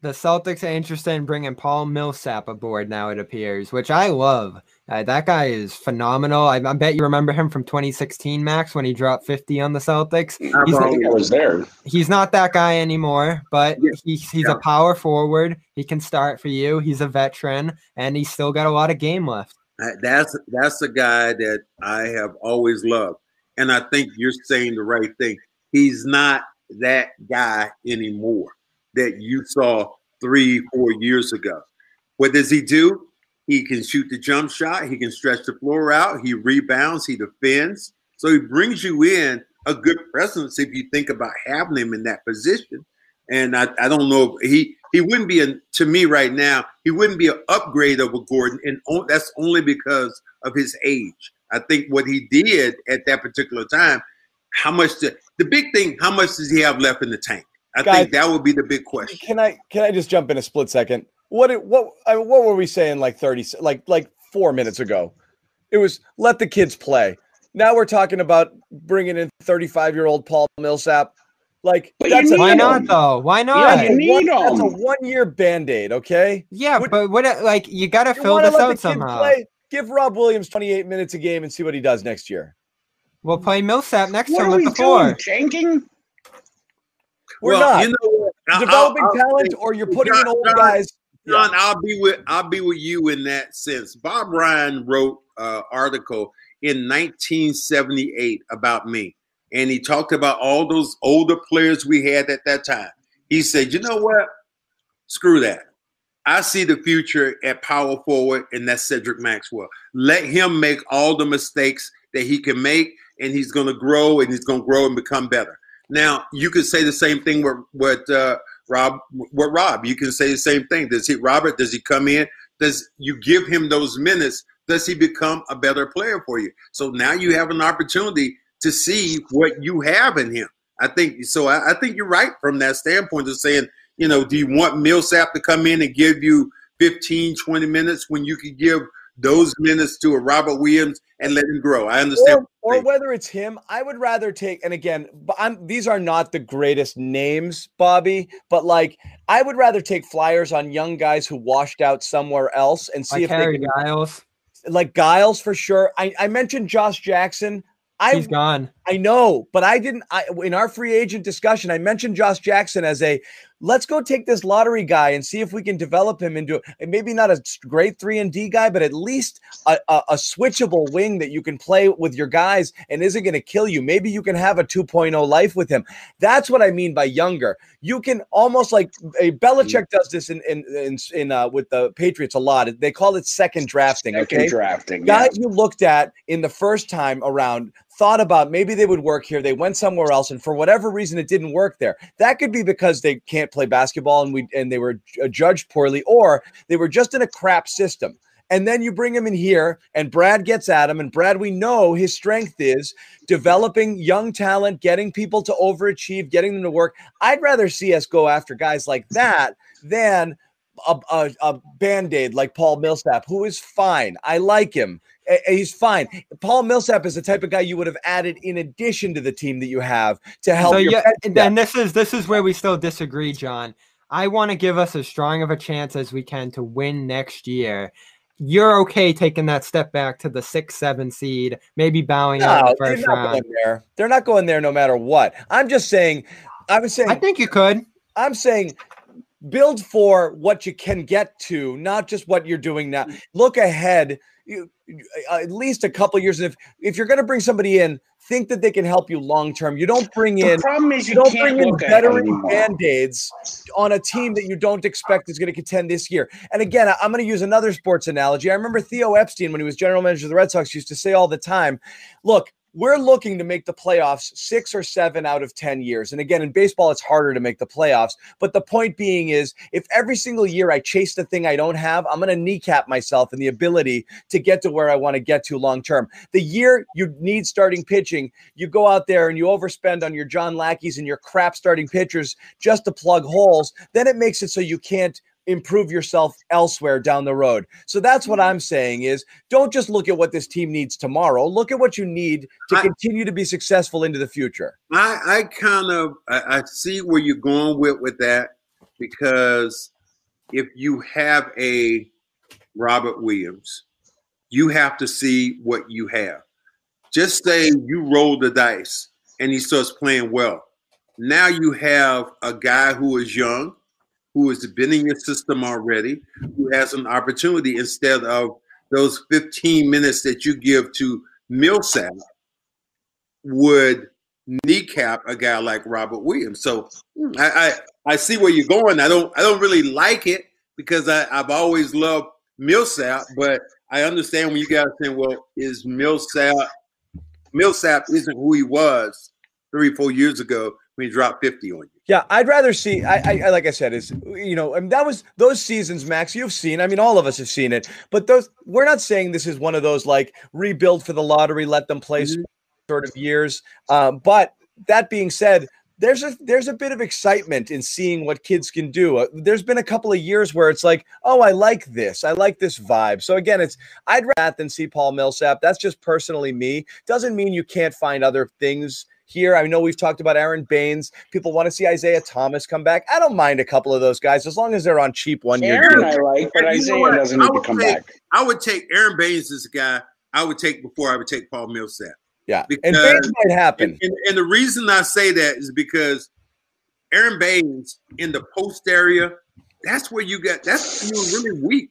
[SPEAKER 5] The Celtics are interested in bringing Paul Millsap aboard now. It appears, which I love. Uh, that guy is phenomenal. I, I bet you remember him from 2016, Max, when he dropped 50 on the Celtics.
[SPEAKER 3] I've
[SPEAKER 5] He's
[SPEAKER 4] I
[SPEAKER 5] not,
[SPEAKER 4] I was there.
[SPEAKER 5] he's not that guy anymore, but
[SPEAKER 3] Yeah.
[SPEAKER 5] he's he's
[SPEAKER 3] Yeah.
[SPEAKER 5] a power forward. He can start for you. He's a veteran, and he's still got a lot of game left.
[SPEAKER 3] That's that's a guy that I have always loved, and I think you're saying the right thing. He's not that guy anymore that you saw three, four years ago. What does he do? He can shoot the jump shot. He can stretch the floor out. He rebounds. He defends. So he brings you in a good presence if you think about having him in that position. And I, I don't know he he wouldn't be a to me right now. He wouldn't be an upgrade over Gordon, and that's only because of his age. I think what he did at that particular time. How much the big thing? How much does he have left in the tank? I
[SPEAKER 2] Guys-
[SPEAKER 3] think that would be the big question.
[SPEAKER 2] Can I can I just jump in a split second? What it- what I, what were we saying like 30 like like 4 minutes ago? It was let the kids play. Now we're talking about bringing in 35-year-old Paul Millsap. Like
[SPEAKER 4] But
[SPEAKER 2] that's a
[SPEAKER 5] Why
[SPEAKER 4] need
[SPEAKER 5] not
[SPEAKER 4] him.
[SPEAKER 5] though? Why not?
[SPEAKER 4] Yeah,
[SPEAKER 2] that's
[SPEAKER 4] you
[SPEAKER 2] a
[SPEAKER 4] need
[SPEAKER 2] one, that's a one-year band-aid, okay?
[SPEAKER 5] Yeah,
[SPEAKER 2] Would-
[SPEAKER 5] but what? Like you got to fill this out somehow.
[SPEAKER 2] play? Give Rob Williams 28 minutes a game and see what he does next year.
[SPEAKER 5] We'll play Millsap next
[SPEAKER 4] What
[SPEAKER 5] time
[SPEAKER 4] are
[SPEAKER 5] with
[SPEAKER 4] we
[SPEAKER 5] the four.
[SPEAKER 4] doing? Tanking?
[SPEAKER 2] We're
[SPEAKER 3] Well,
[SPEAKER 2] not
[SPEAKER 3] You know? I-
[SPEAKER 2] developing
[SPEAKER 3] I'll- I'll
[SPEAKER 2] talent or you're putting in old
[SPEAKER 3] John-
[SPEAKER 2] guys.
[SPEAKER 3] John, I'll be with I'll be with you in that sense. Bob Ryan wrote an article in 1978 about me, and he talked about all those older players we had at that time. He said, "You know what? Screw that. I see the future at power forward, and that's Cedric Maxwell. Let him make all the mistakes that he can make, and he's going to grow, and he's going to grow and become better." Now, you could say the same thing with with uh, Rob. With Rob, you can say the same thing. Does he, Robert? Does he come in? Does you give him those minutes? Does he become a better player for you? So now you have an opportunity to see what you have in him. I think so. I, I think you're right from that standpoint of saying, you know, do you want Millsap to come in and give you 15, 20 minutes when you could give those minutes to a Robert Williams and let him grow? I understand.
[SPEAKER 2] or, or whether it's him, I would rather take. And again, I'm these are not the greatest names, Bobby. But like, I would rather take flyers on young guys who washed out somewhere else and see
[SPEAKER 5] Like
[SPEAKER 2] if they
[SPEAKER 5] Harry
[SPEAKER 2] can,
[SPEAKER 5] Giles,
[SPEAKER 2] like Giles for sure. I, I mentioned Josh Jackson. I
[SPEAKER 5] he's gone.
[SPEAKER 2] I know, but I didn't. I, in our free agent discussion, I mentioned Josh Jackson as a let's go take this lottery guy and see if we can develop him into maybe not a great three and D guy, but at least a, a, a switchable wing that you can play with your guys and isn't going to kill you. Maybe you can have a 2.0 life with him. That's what I mean by younger. You can almost like a Belichick does this in in in, in uh, with the Patriots a lot. They call it second drafting.
[SPEAKER 4] Second
[SPEAKER 2] okay,
[SPEAKER 4] drafting.
[SPEAKER 2] guys
[SPEAKER 4] yeah.
[SPEAKER 2] you looked at in the first time around thought about maybe they would work here they went somewhere else and for whatever reason it didn't work there. That could be because they can't play basketball and we and they were uh, judged poorly or they were just in a crap system. And then you bring him in here and Brad gets at him and Brad we know his strength is developing young talent getting people to overachieve getting them to work. I'd rather see us go after guys like that than a, a, a band-aid like Paul Millsap who is fine. I like him he's fine. Paul Millsap is the type of guy you would have added in addition to the team that you have to help.
[SPEAKER 5] So yeah,
[SPEAKER 2] bench
[SPEAKER 5] and this is this is where we still disagree, John. I want to give us as strong of a chance as we can to win next year. You're okay taking that step back to the six, seven seed, maybe bowing out in
[SPEAKER 2] No,
[SPEAKER 5] the
[SPEAKER 2] they're not
[SPEAKER 5] round.
[SPEAKER 2] going there. They're not going there no matter what. I'm just saying. I was saying.
[SPEAKER 5] I think you could.
[SPEAKER 2] I'm saying build for what you can get to, not just what you're doing now. Look ahead, you, at least a couple years. If if you're going to bring somebody in, think that they can help you long term. You don't bring
[SPEAKER 4] The
[SPEAKER 2] in
[SPEAKER 4] problem is
[SPEAKER 2] you
[SPEAKER 4] you
[SPEAKER 2] don't bring in veteran
[SPEAKER 4] anymore.
[SPEAKER 2] band-aids on a team that you don't expect is going to contend this year. And again, I'm going to use another sports analogy. I remember Theo Epstein when he was general manager of the Red Sox used to say all the time, look, we're looking to make the playoffs six or seven out of 10 years. And again, in baseball, it's harder to make the playoffs. But the point being is, if every single year I chase the thing I don't have, I'm going to kneecap myself in the ability to get to where I want to get to long term. The year you need starting pitching, you go out there and you overspend on your John Lackeys and your crap starting pitchers just to plug holes, then it makes it so you can't improve yourself elsewhere down the road. So that's what mm-hmm. I'm saying is don't just look at what this team needs tomorrow. Look at what you need to
[SPEAKER 3] I-
[SPEAKER 2] continue to be successful into the future.
[SPEAKER 3] I, I kind of I, I see where you're going with with that because if you have a Robert Williams, you have to see what you have. Just say you roll the dice and he starts playing well. Now you have a guy who is young, who has been in your system already, who has an opportunity instead of those 15 minutes that you give to Millsap would kneecap a guy like Robert Williams. So hmm, I, I I see where you're going. I don't I don't really like it because I, I've always loved Millsap, but I understand when you guys saying, well, is Millsap Millsap isn't who he was three, four years ago when he dropped 50 on you.
[SPEAKER 2] Yeah, I'd rather see. I, I, like I said, is you know, I mean, that was those seasons, Max. You've seen. I mean, all of us have seen it. But those, we're not saying this is one of those like rebuild for the lottery, let them play sort of years. Um, but that being said, there's a there's a bit of excitement in seeing what kids can do. Uh, there's been a couple of years where it's like, oh, I like this, I like this vibe. So again, it's I'd rather than see Paul Millsap. That's just personally me. Doesn't mean you can't find other things here. I know we've talked about Aron Baynes. People want to see Isaiah Thomas come back. I don't mind a couple of those guys as long as they're on cheap one year.
[SPEAKER 4] Aron,
[SPEAKER 2] deals.
[SPEAKER 4] I like, but
[SPEAKER 3] And you know
[SPEAKER 4] Isaiah
[SPEAKER 3] what?
[SPEAKER 4] doesn't
[SPEAKER 3] I
[SPEAKER 4] need to
[SPEAKER 3] would
[SPEAKER 4] come
[SPEAKER 3] take-
[SPEAKER 4] back.
[SPEAKER 3] I would take Aron Baynes as a guy I would take before I would take Paul Millsap.
[SPEAKER 2] Yeah, and
[SPEAKER 3] Because-
[SPEAKER 2] Baynes might happen.
[SPEAKER 3] And, and, and the reason I say that is because Aron Baynes in the post area, that's where you got that's where you're really weak.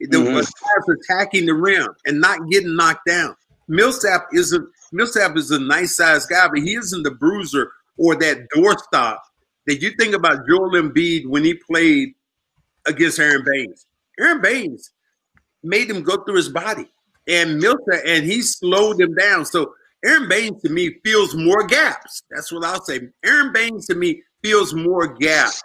[SPEAKER 3] The
[SPEAKER 4] Mhm.
[SPEAKER 3] as far as attacking the rim and not getting knocked down. Millsap isn't Millsap is a nice sized guy, but he isn't the bruiser or that doorstop that you think about Joel Embiid when he played against Aron Baynes. Aron Baynes made him go through his body. And Millsap and he slowed him down. So Aron Baynes to me feels more gaps. That's what I'll say. Aron Baynes to me feels more gaps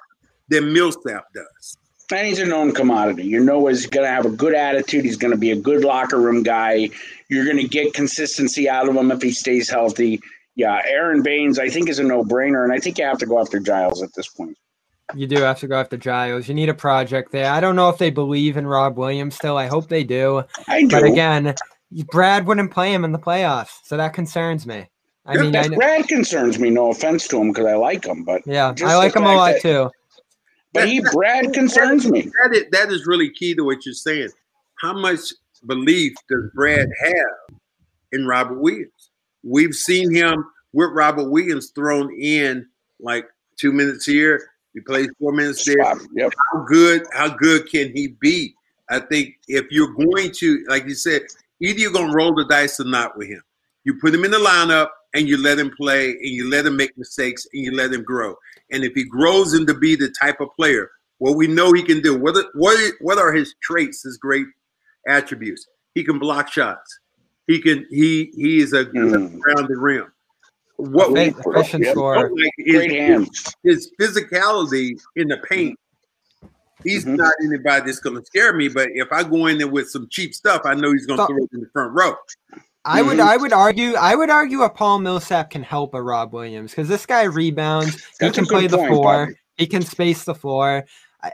[SPEAKER 3] than Millsap does.
[SPEAKER 4] And he's a known commodity. You know he's going to have a good attitude. He's going to be a good locker room guy. You're going to get consistency out of him if he stays healthy. Yeah, Aron Baynes, I think, is a no brainer. And I think you have to go after Giles at this point.
[SPEAKER 5] You do have to go after Giles. You need a project there. I don't know if they believe in Rob Williams still. I hope they do.
[SPEAKER 4] I do.
[SPEAKER 5] But again, Brad wouldn't play him in the playoffs, so that concerns me. I mean, I,
[SPEAKER 4] Brad concerns me. No offense to him because I like him, but
[SPEAKER 5] yeah, I like him a lot
[SPEAKER 4] that-
[SPEAKER 5] too.
[SPEAKER 4] But he Brad concerns me.
[SPEAKER 3] That is, that is really key to what you're saying. How much belief does Brad have in Robert Williams? We've seen him with Robert Williams thrown in like two minutes here, he plays four minutes there.
[SPEAKER 4] Yep.
[SPEAKER 3] How good? How good can he be? I think if you're going to, like you said, either you're going to roll the dice or not with him. You put him in the lineup and you let him play and you let him make mistakes and you let him grow. And if he grows into be the type of player, what we know he can do, what what what are his traits, his great attributes? He can block shots. He can he he is a
[SPEAKER 4] Mm.
[SPEAKER 3] around the rim. What we
[SPEAKER 5] Efficient- efficient
[SPEAKER 4] Yep.
[SPEAKER 5] scorer.
[SPEAKER 3] like is
[SPEAKER 4] Great
[SPEAKER 3] his physicality in the paint. He's
[SPEAKER 4] Mhm.
[SPEAKER 3] not anybody that's going to scare me, but if I go in there with some cheap stuff, I know he's going to
[SPEAKER 5] So-
[SPEAKER 3] throw it in the front row.
[SPEAKER 5] I would
[SPEAKER 4] Mhm.
[SPEAKER 5] I would argue I would argue a Paul Millsap can help a Rob Williams because this guy rebounds. He can play the
[SPEAKER 4] point,
[SPEAKER 5] four.
[SPEAKER 4] Bobby.
[SPEAKER 5] He can space the floor.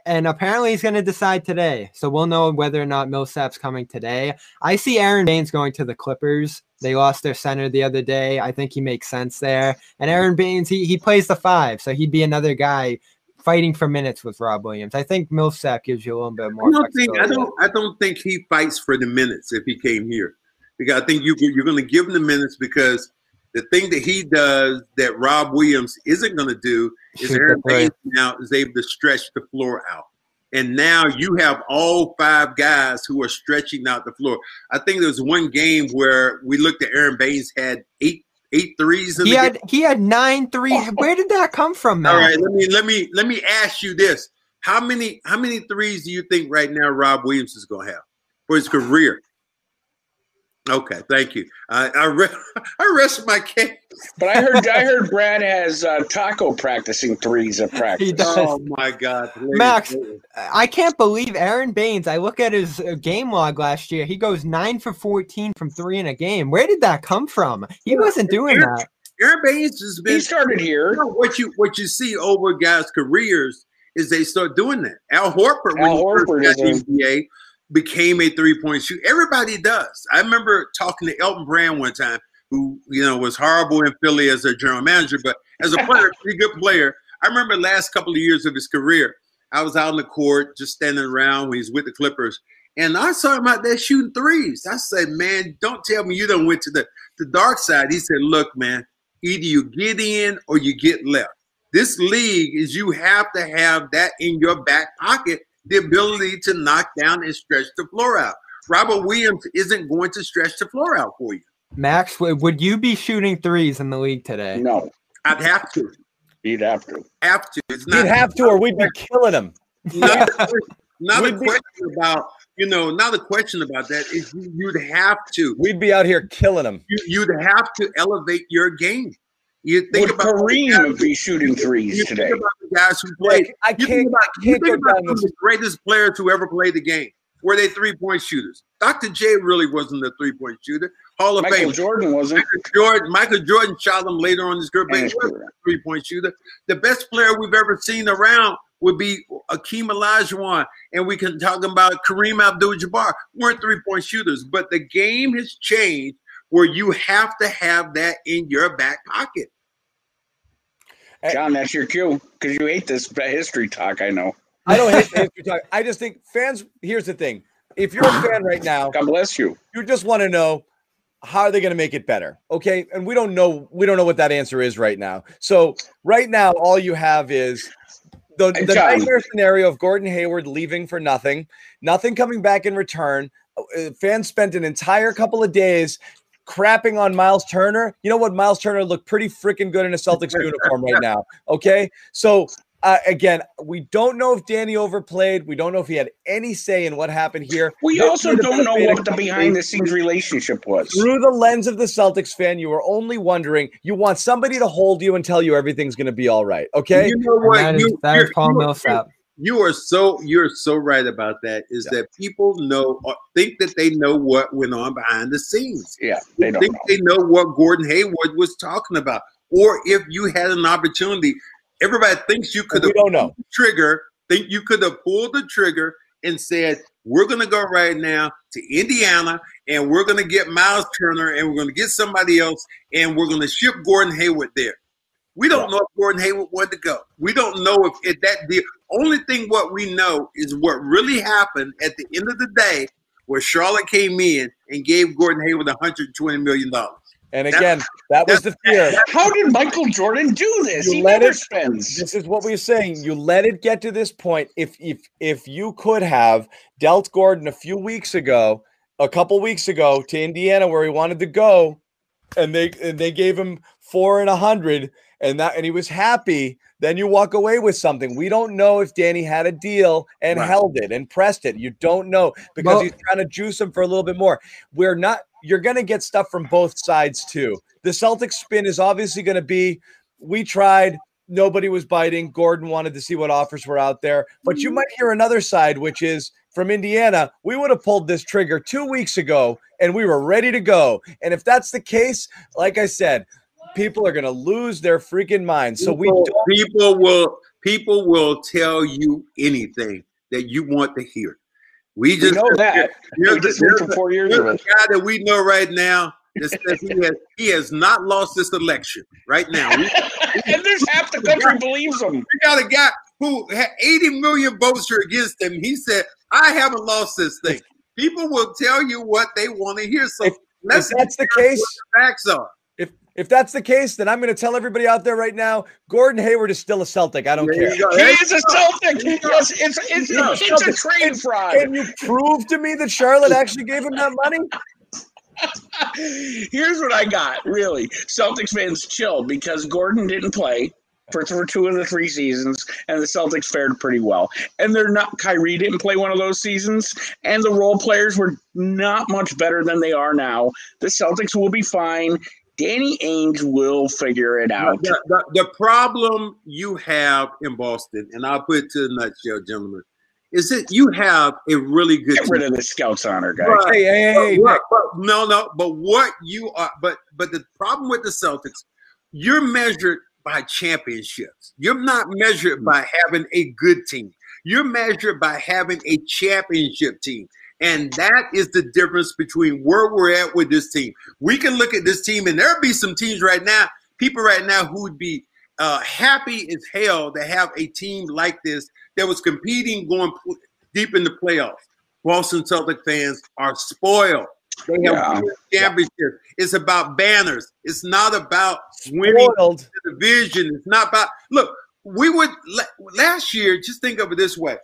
[SPEAKER 5] And apparently he's going to decide today. So we'll know whether or not Millsap's coming today. I see Aron Baynes going to the Clippers. They lost their center the other day. I think he makes sense there. And Aron Baynes, he, he plays the five. So he'd be another guy fighting for minutes with Rob Williams. I think Millsap gives you a little bit more
[SPEAKER 3] I don't think I don't I don't think he fights for the minutes if he came here. Because I think you you're going to give him the minutes because the thing that he does that Rob Williams isn't going to do is
[SPEAKER 5] Aron.
[SPEAKER 3] Baynes now is able to stretch the floor out. And now you have all five guys who are stretching out the floor. I think there was one game where we looked at Aron Baynes had eight eight threes in
[SPEAKER 5] He
[SPEAKER 3] the
[SPEAKER 5] had
[SPEAKER 3] game.
[SPEAKER 5] he had nine three. Where did that come from, man?
[SPEAKER 3] All right, let me let me let me ask you this: How many how many threes do you think right now Rob Williams is going to have for his career? Okay, thank you. I I, re- I rest my case.
[SPEAKER 4] But I heard I heard Brad has uh, Tacko practicing threes at practice.
[SPEAKER 5] He does.
[SPEAKER 3] Oh my God, ladies
[SPEAKER 5] Max,
[SPEAKER 3] and.
[SPEAKER 5] I can't believe Aron Baynes. I look at his uh, game log last year. He goes nine for 14 from three in a game. Where did that come from? He wasn't doing that.
[SPEAKER 3] Aron Baynes has been.
[SPEAKER 4] He started here.
[SPEAKER 3] You know, what you what you see over guys' careers is they start doing that. Al Horford, when
[SPEAKER 4] Al
[SPEAKER 3] he first got
[SPEAKER 4] is
[SPEAKER 3] the NBA, became a three point shooter. Everybody does. I remember talking to Elton Brand one time, who you know was horrible in Philly as a general manager, but as a player, pretty good player. I remember the last couple of years of his career, I was out on the court just standing around when he's with the Clippers. And I saw him out there shooting threes. I said, "Man, don't tell me you don't went to the, the dark side." He said, "Look, man, either you get in or you get left. This league is you have to have that in your back pocket, the ability to knock down and stretch the floor out. Robert Williams isn't going to stretch the floor out for you.
[SPEAKER 5] Max, w- would you be shooting threes in the league today?
[SPEAKER 4] No,
[SPEAKER 3] I'd have to.
[SPEAKER 4] you'd have to.
[SPEAKER 3] Have to. It's not
[SPEAKER 2] You'd have to, or we'd be killing him.
[SPEAKER 3] not, not a
[SPEAKER 2] We'd be-
[SPEAKER 3] question about, you know, not a question about that. Is you, you'd have to.
[SPEAKER 2] We'd be out here killing
[SPEAKER 3] them. You'd have to elevate your game. You think
[SPEAKER 4] Would
[SPEAKER 3] about
[SPEAKER 4] Kareem be shooting threes
[SPEAKER 3] You
[SPEAKER 4] threes
[SPEAKER 3] think
[SPEAKER 4] today?
[SPEAKER 3] about the guys who played.
[SPEAKER 2] I
[SPEAKER 3] You think
[SPEAKER 2] can't.
[SPEAKER 3] about,
[SPEAKER 2] I
[SPEAKER 3] you
[SPEAKER 2] can't
[SPEAKER 3] think about
[SPEAKER 2] down
[SPEAKER 3] some of the greatest players who ever played the game. Were they three point shooters? Dr. J really wasn't a three point shooter. Hall of
[SPEAKER 4] Michael
[SPEAKER 3] Fame.
[SPEAKER 4] Jordan wasn't.
[SPEAKER 3] Michael Jordan, Michael Jordan shot him later on in his career, but he wasn't a three point shooter. The best player we've ever seen around would be Akeem Olajuwon, and we can talk about Kareem Abdul-Jabbar. weren't three point shooters, but the game has changed where you have to have that in your back pocket.
[SPEAKER 4] John, that's your cue because you hate this history talk. I know.
[SPEAKER 2] I don't hate history talk. I just think fans. Here's the thing: if you're a fan right now,
[SPEAKER 4] God bless you.
[SPEAKER 2] you just want to know how are they going to make it better okay and we don't know we don't know what that answer is right now so right now all you have is the, the nightmare scenario of gordon hayward leaving for nothing nothing coming back in return Uh, fans spent an entire couple of days crapping on Myles Turner you know what Myles Turner looked pretty freaking good in a celtics uniform right now okay so uh, again, we don't know if Danny overplayed. We don't know if he had any say in what happened here.
[SPEAKER 4] We
[SPEAKER 2] This
[SPEAKER 4] also don't know what the behind the scenes relationship was.
[SPEAKER 2] through the lens of the Celtics fan, you are only wondering. You want somebody to hold you and tell you everything's going to be all right. Okay.
[SPEAKER 3] You know what?
[SPEAKER 5] that is,
[SPEAKER 3] You-
[SPEAKER 5] that is
[SPEAKER 3] you're-
[SPEAKER 5] Paul
[SPEAKER 3] you are-
[SPEAKER 5] Millsap.
[SPEAKER 3] You are so you're so right about that. Is that people know or think that they know what went on behind the scenes.
[SPEAKER 4] Yeah, they
[SPEAKER 3] think
[SPEAKER 4] know.
[SPEAKER 3] they know what Gordon Hayward was talking about, or if you had an opportunity. Everybody thinks you could
[SPEAKER 2] we
[SPEAKER 3] have
[SPEAKER 2] don't know.
[SPEAKER 3] trigger. Think you could have pulled the trigger and said, "We're going to go right now to Indiana, and we're going to get Myles Turner, and we're going to get somebody else, and we're going to ship Gordon Hayward there." We don't know if Gordon Hayward wanted to go. We don't know if, if that the only thing what we know is what really happened at the end of the day, where Charlotte came in and gave Gordon Hayward 120 million dollars.
[SPEAKER 2] And again, that was the fear.
[SPEAKER 4] How did Michael Jordan do this?
[SPEAKER 2] You
[SPEAKER 4] he
[SPEAKER 2] let
[SPEAKER 4] never
[SPEAKER 2] it-
[SPEAKER 4] spends.
[SPEAKER 2] This is what we're saying. You let it get to this point. If if if you could have dealt Gordon a few weeks ago, a couple weeks ago to Indiana where he wanted to go, and they and they gave him four and a hundred, and that and he was happy, then you walk away with something. We don't know if Danny had a deal and
[SPEAKER 4] Right.
[SPEAKER 2] held it and pressed it. You don't know because
[SPEAKER 5] Well-
[SPEAKER 2] he's trying to juice him for a little bit more. We're not. You're going to get stuff from both sides too. The Celtics spin is obviously going to be. We tried. Nobody was biting. Gordon wanted to see what offers were out there. But you mm-hmm. might hear another side, which is from Indiana. We would have pulled this trigger two weeks ago and we were ready to go. And if that's the case, like I said, people are going to lose their freaking minds. So we
[SPEAKER 3] people,
[SPEAKER 2] don't.
[SPEAKER 3] people will people will tell you anything that you want to hear. We
[SPEAKER 4] We
[SPEAKER 3] just
[SPEAKER 4] know that.
[SPEAKER 3] There's,
[SPEAKER 4] We just
[SPEAKER 3] there's
[SPEAKER 4] for four years
[SPEAKER 3] there's a guy that we know right now that says he has, he has not lost this election right now. We,
[SPEAKER 4] and there's half the country believes him.
[SPEAKER 3] we got a guy who had 80 million votes are against him. He said, I haven't lost this thing. People will tell you what they want to hear. So
[SPEAKER 2] If-
[SPEAKER 3] let's
[SPEAKER 2] if that's the case,
[SPEAKER 3] the facts are.
[SPEAKER 2] If if that's the case, then I'm going to tell everybody out there right now: Gordon Hayward is still a Celtic. I don't
[SPEAKER 3] There
[SPEAKER 2] care.
[SPEAKER 3] you.
[SPEAKER 4] He is a Celtic. Yes, it's it's, it's a trade fraud.
[SPEAKER 2] Can you prove to me that Charlotte actually gave him that money?
[SPEAKER 4] Here's what I got. Really, Celtics fans chill because Gordon didn't play for, for two of the three seasons, and the Celtics fared pretty well. And they're not. Kyrie didn't play one of those seasons, and the role players were not much better than they are now. The Celtics will be fine. Danny Ainge will figure it out.
[SPEAKER 3] The, the, the problem you have in Boston, and I'll put it to the nutshell, gentlemen, is that you have a really good
[SPEAKER 4] Get rid
[SPEAKER 3] team.
[SPEAKER 4] of the Scouts honor, guys.
[SPEAKER 3] But-
[SPEAKER 2] Hey, hey,
[SPEAKER 3] but
[SPEAKER 2] hey,
[SPEAKER 3] what-
[SPEAKER 2] Nick.
[SPEAKER 3] but no, no. But what you are, but but the problem with the Celtics, you're measured by championships. You're not measured hmm. by having a good team. You're measured by having a championship team. And that is the difference between where we're at with this team. We can look at this team, and there'll be some teams right now, people right now who would be uh, happy as hell to have a team like this that was competing going deep in the playoffs. Boston Celtic fans are spoiled. They have
[SPEAKER 4] Yeah.
[SPEAKER 3] championships. It's about banners. It's not about winning
[SPEAKER 2] Spoiled.
[SPEAKER 3] the division. It's not about look. We would last year. Just think of it this way: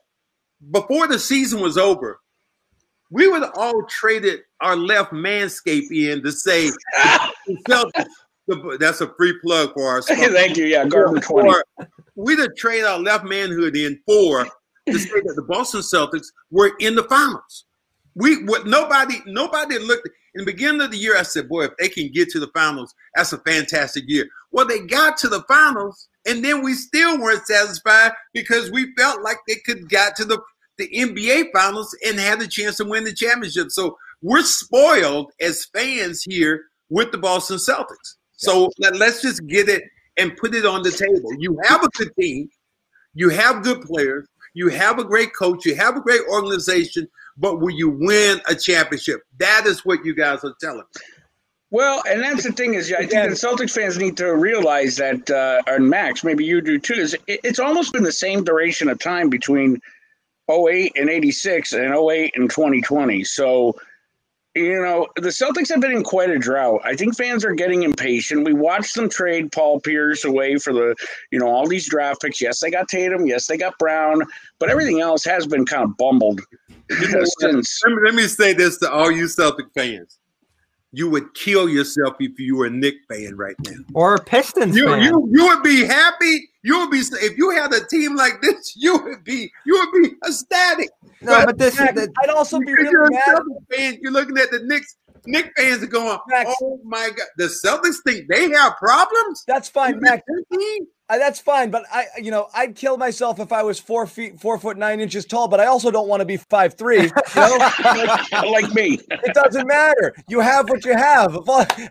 [SPEAKER 3] before the season was over, we would all traded our left manscape in to say. That's a free plug for our.
[SPEAKER 4] Thank you. Yeah, Gardner 20.
[SPEAKER 3] Or we'd have traded our left manhood in for to say that the Boston Celtics were in the finals. We what nobody nobody looked in the beginning of the year. I said, boy, if they can get to the finals, that's a fantastic year. Well, they got to the finals, and then we still weren't satisfied because we felt like they could got to the the NBA finals and had the chance to win the championship. So we're spoiled as fans here with the Boston Celtics. So let, let's just get it and put it on the table. You have a good team, you have good players, you have a great coach, you have a great organization, but will you win a championship? That is what you guys are telling. me.
[SPEAKER 4] Well, and that's the thing is, I think the Celtics fans need to realize that, uh, and Max, maybe you do too. Is it, it's almost been the same duration of time between 08 and 86 and 08 and 2020. So, you know, the Celtics have been in quite a drought. I think fans are getting impatient. We watched them trade Paul Pierce away for the, you know, all these draft picks. Yes, they got Tatum. Yes, they got Brown, but everything else has been kind of bumbled. Because since
[SPEAKER 3] Let me, let me say this to all you Celtic fans. You would kill yourself if you were a Knick fan right now.
[SPEAKER 5] Or a Pistons
[SPEAKER 3] You,
[SPEAKER 5] fan.
[SPEAKER 3] you you would be happy. You would be if you had a team like this. You would be you would be ecstatic.
[SPEAKER 5] no, but this is
[SPEAKER 2] Max,
[SPEAKER 5] the,
[SPEAKER 2] I'd also be
[SPEAKER 3] Because
[SPEAKER 2] really
[SPEAKER 3] you're a
[SPEAKER 2] mad.
[SPEAKER 3] Celtics fan. You're looking at the Knicks. Knicks fans are going,
[SPEAKER 2] Max.
[SPEAKER 3] "Oh my god!" The Celtics think they have problems.
[SPEAKER 2] That's fine, Max.
[SPEAKER 3] Team?
[SPEAKER 2] I, that's fine, but I, you know, I'd kill myself if I was four feet, four foot nine inches tall. But I also don't want to be five three. You know, Like,
[SPEAKER 4] like me,
[SPEAKER 2] it doesn't matter. You have what you have.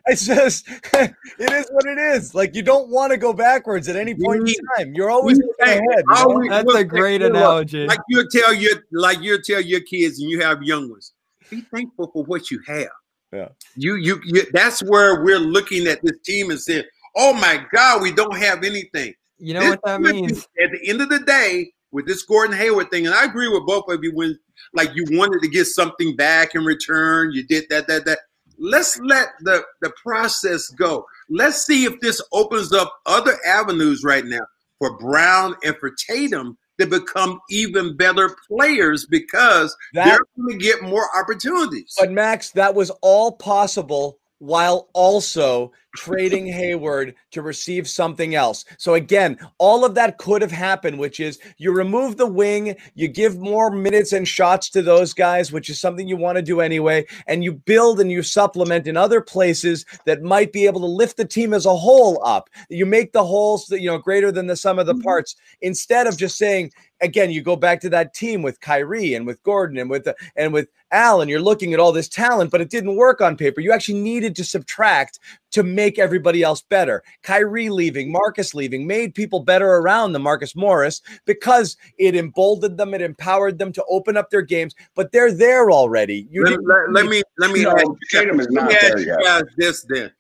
[SPEAKER 2] It's just, it is what it is. Like you don't want to go backwards at any point in
[SPEAKER 3] mm.
[SPEAKER 2] time. You're always
[SPEAKER 3] mm.
[SPEAKER 2] we- ahead. you know?
[SPEAKER 3] we-
[SPEAKER 5] that's
[SPEAKER 3] look,
[SPEAKER 5] a great
[SPEAKER 3] look,
[SPEAKER 5] analogy.
[SPEAKER 3] Like you tell your like you tell your kids, and you have young ones. Be thankful for what you have.
[SPEAKER 2] Yeah.
[SPEAKER 3] You, you you that's where we're looking at this team and saying, "Oh my God, we don't have anything."
[SPEAKER 5] You know
[SPEAKER 3] This
[SPEAKER 5] what that means?
[SPEAKER 3] At the end of the day, with this Gordon Hayward thing, and I agree with both of you when like you wanted to get something back in return, you did that, that, that. let's let the the process go. Let's see if this opens up other avenues right now for Brown and for Tatum to become even better players because
[SPEAKER 2] That-
[SPEAKER 3] they're going to get more opportunities.
[SPEAKER 2] But Max, that was all possible while also trading Hayward to receive something else. So again, all of that could have happened, which is you remove the wing, you give more minutes and shots to those guys, which is something you want to do anyway, and you build and you supplement in other places that might be able to lift the team as a whole up. You make the wholes, you know, greater than the sum of the mm-hmm. parts instead of just saying again, you go back to that team with Kyrie and with Gordon and with the, and with Al, and you're looking at all this talent, but it didn't work on paper. You actually needed to subtract to make everybody else better. Kyrie leaving, Marcus leaving, made people better around the Marcus Morris because it emboldened them, it empowered them to open up their games. But they're there already. You
[SPEAKER 3] let, let- let me let me
[SPEAKER 4] No,
[SPEAKER 3] ask you-
[SPEAKER 4] Tatum is
[SPEAKER 3] let
[SPEAKER 4] not
[SPEAKER 3] me ask
[SPEAKER 4] there
[SPEAKER 3] you
[SPEAKER 4] yet.
[SPEAKER 3] guys this then.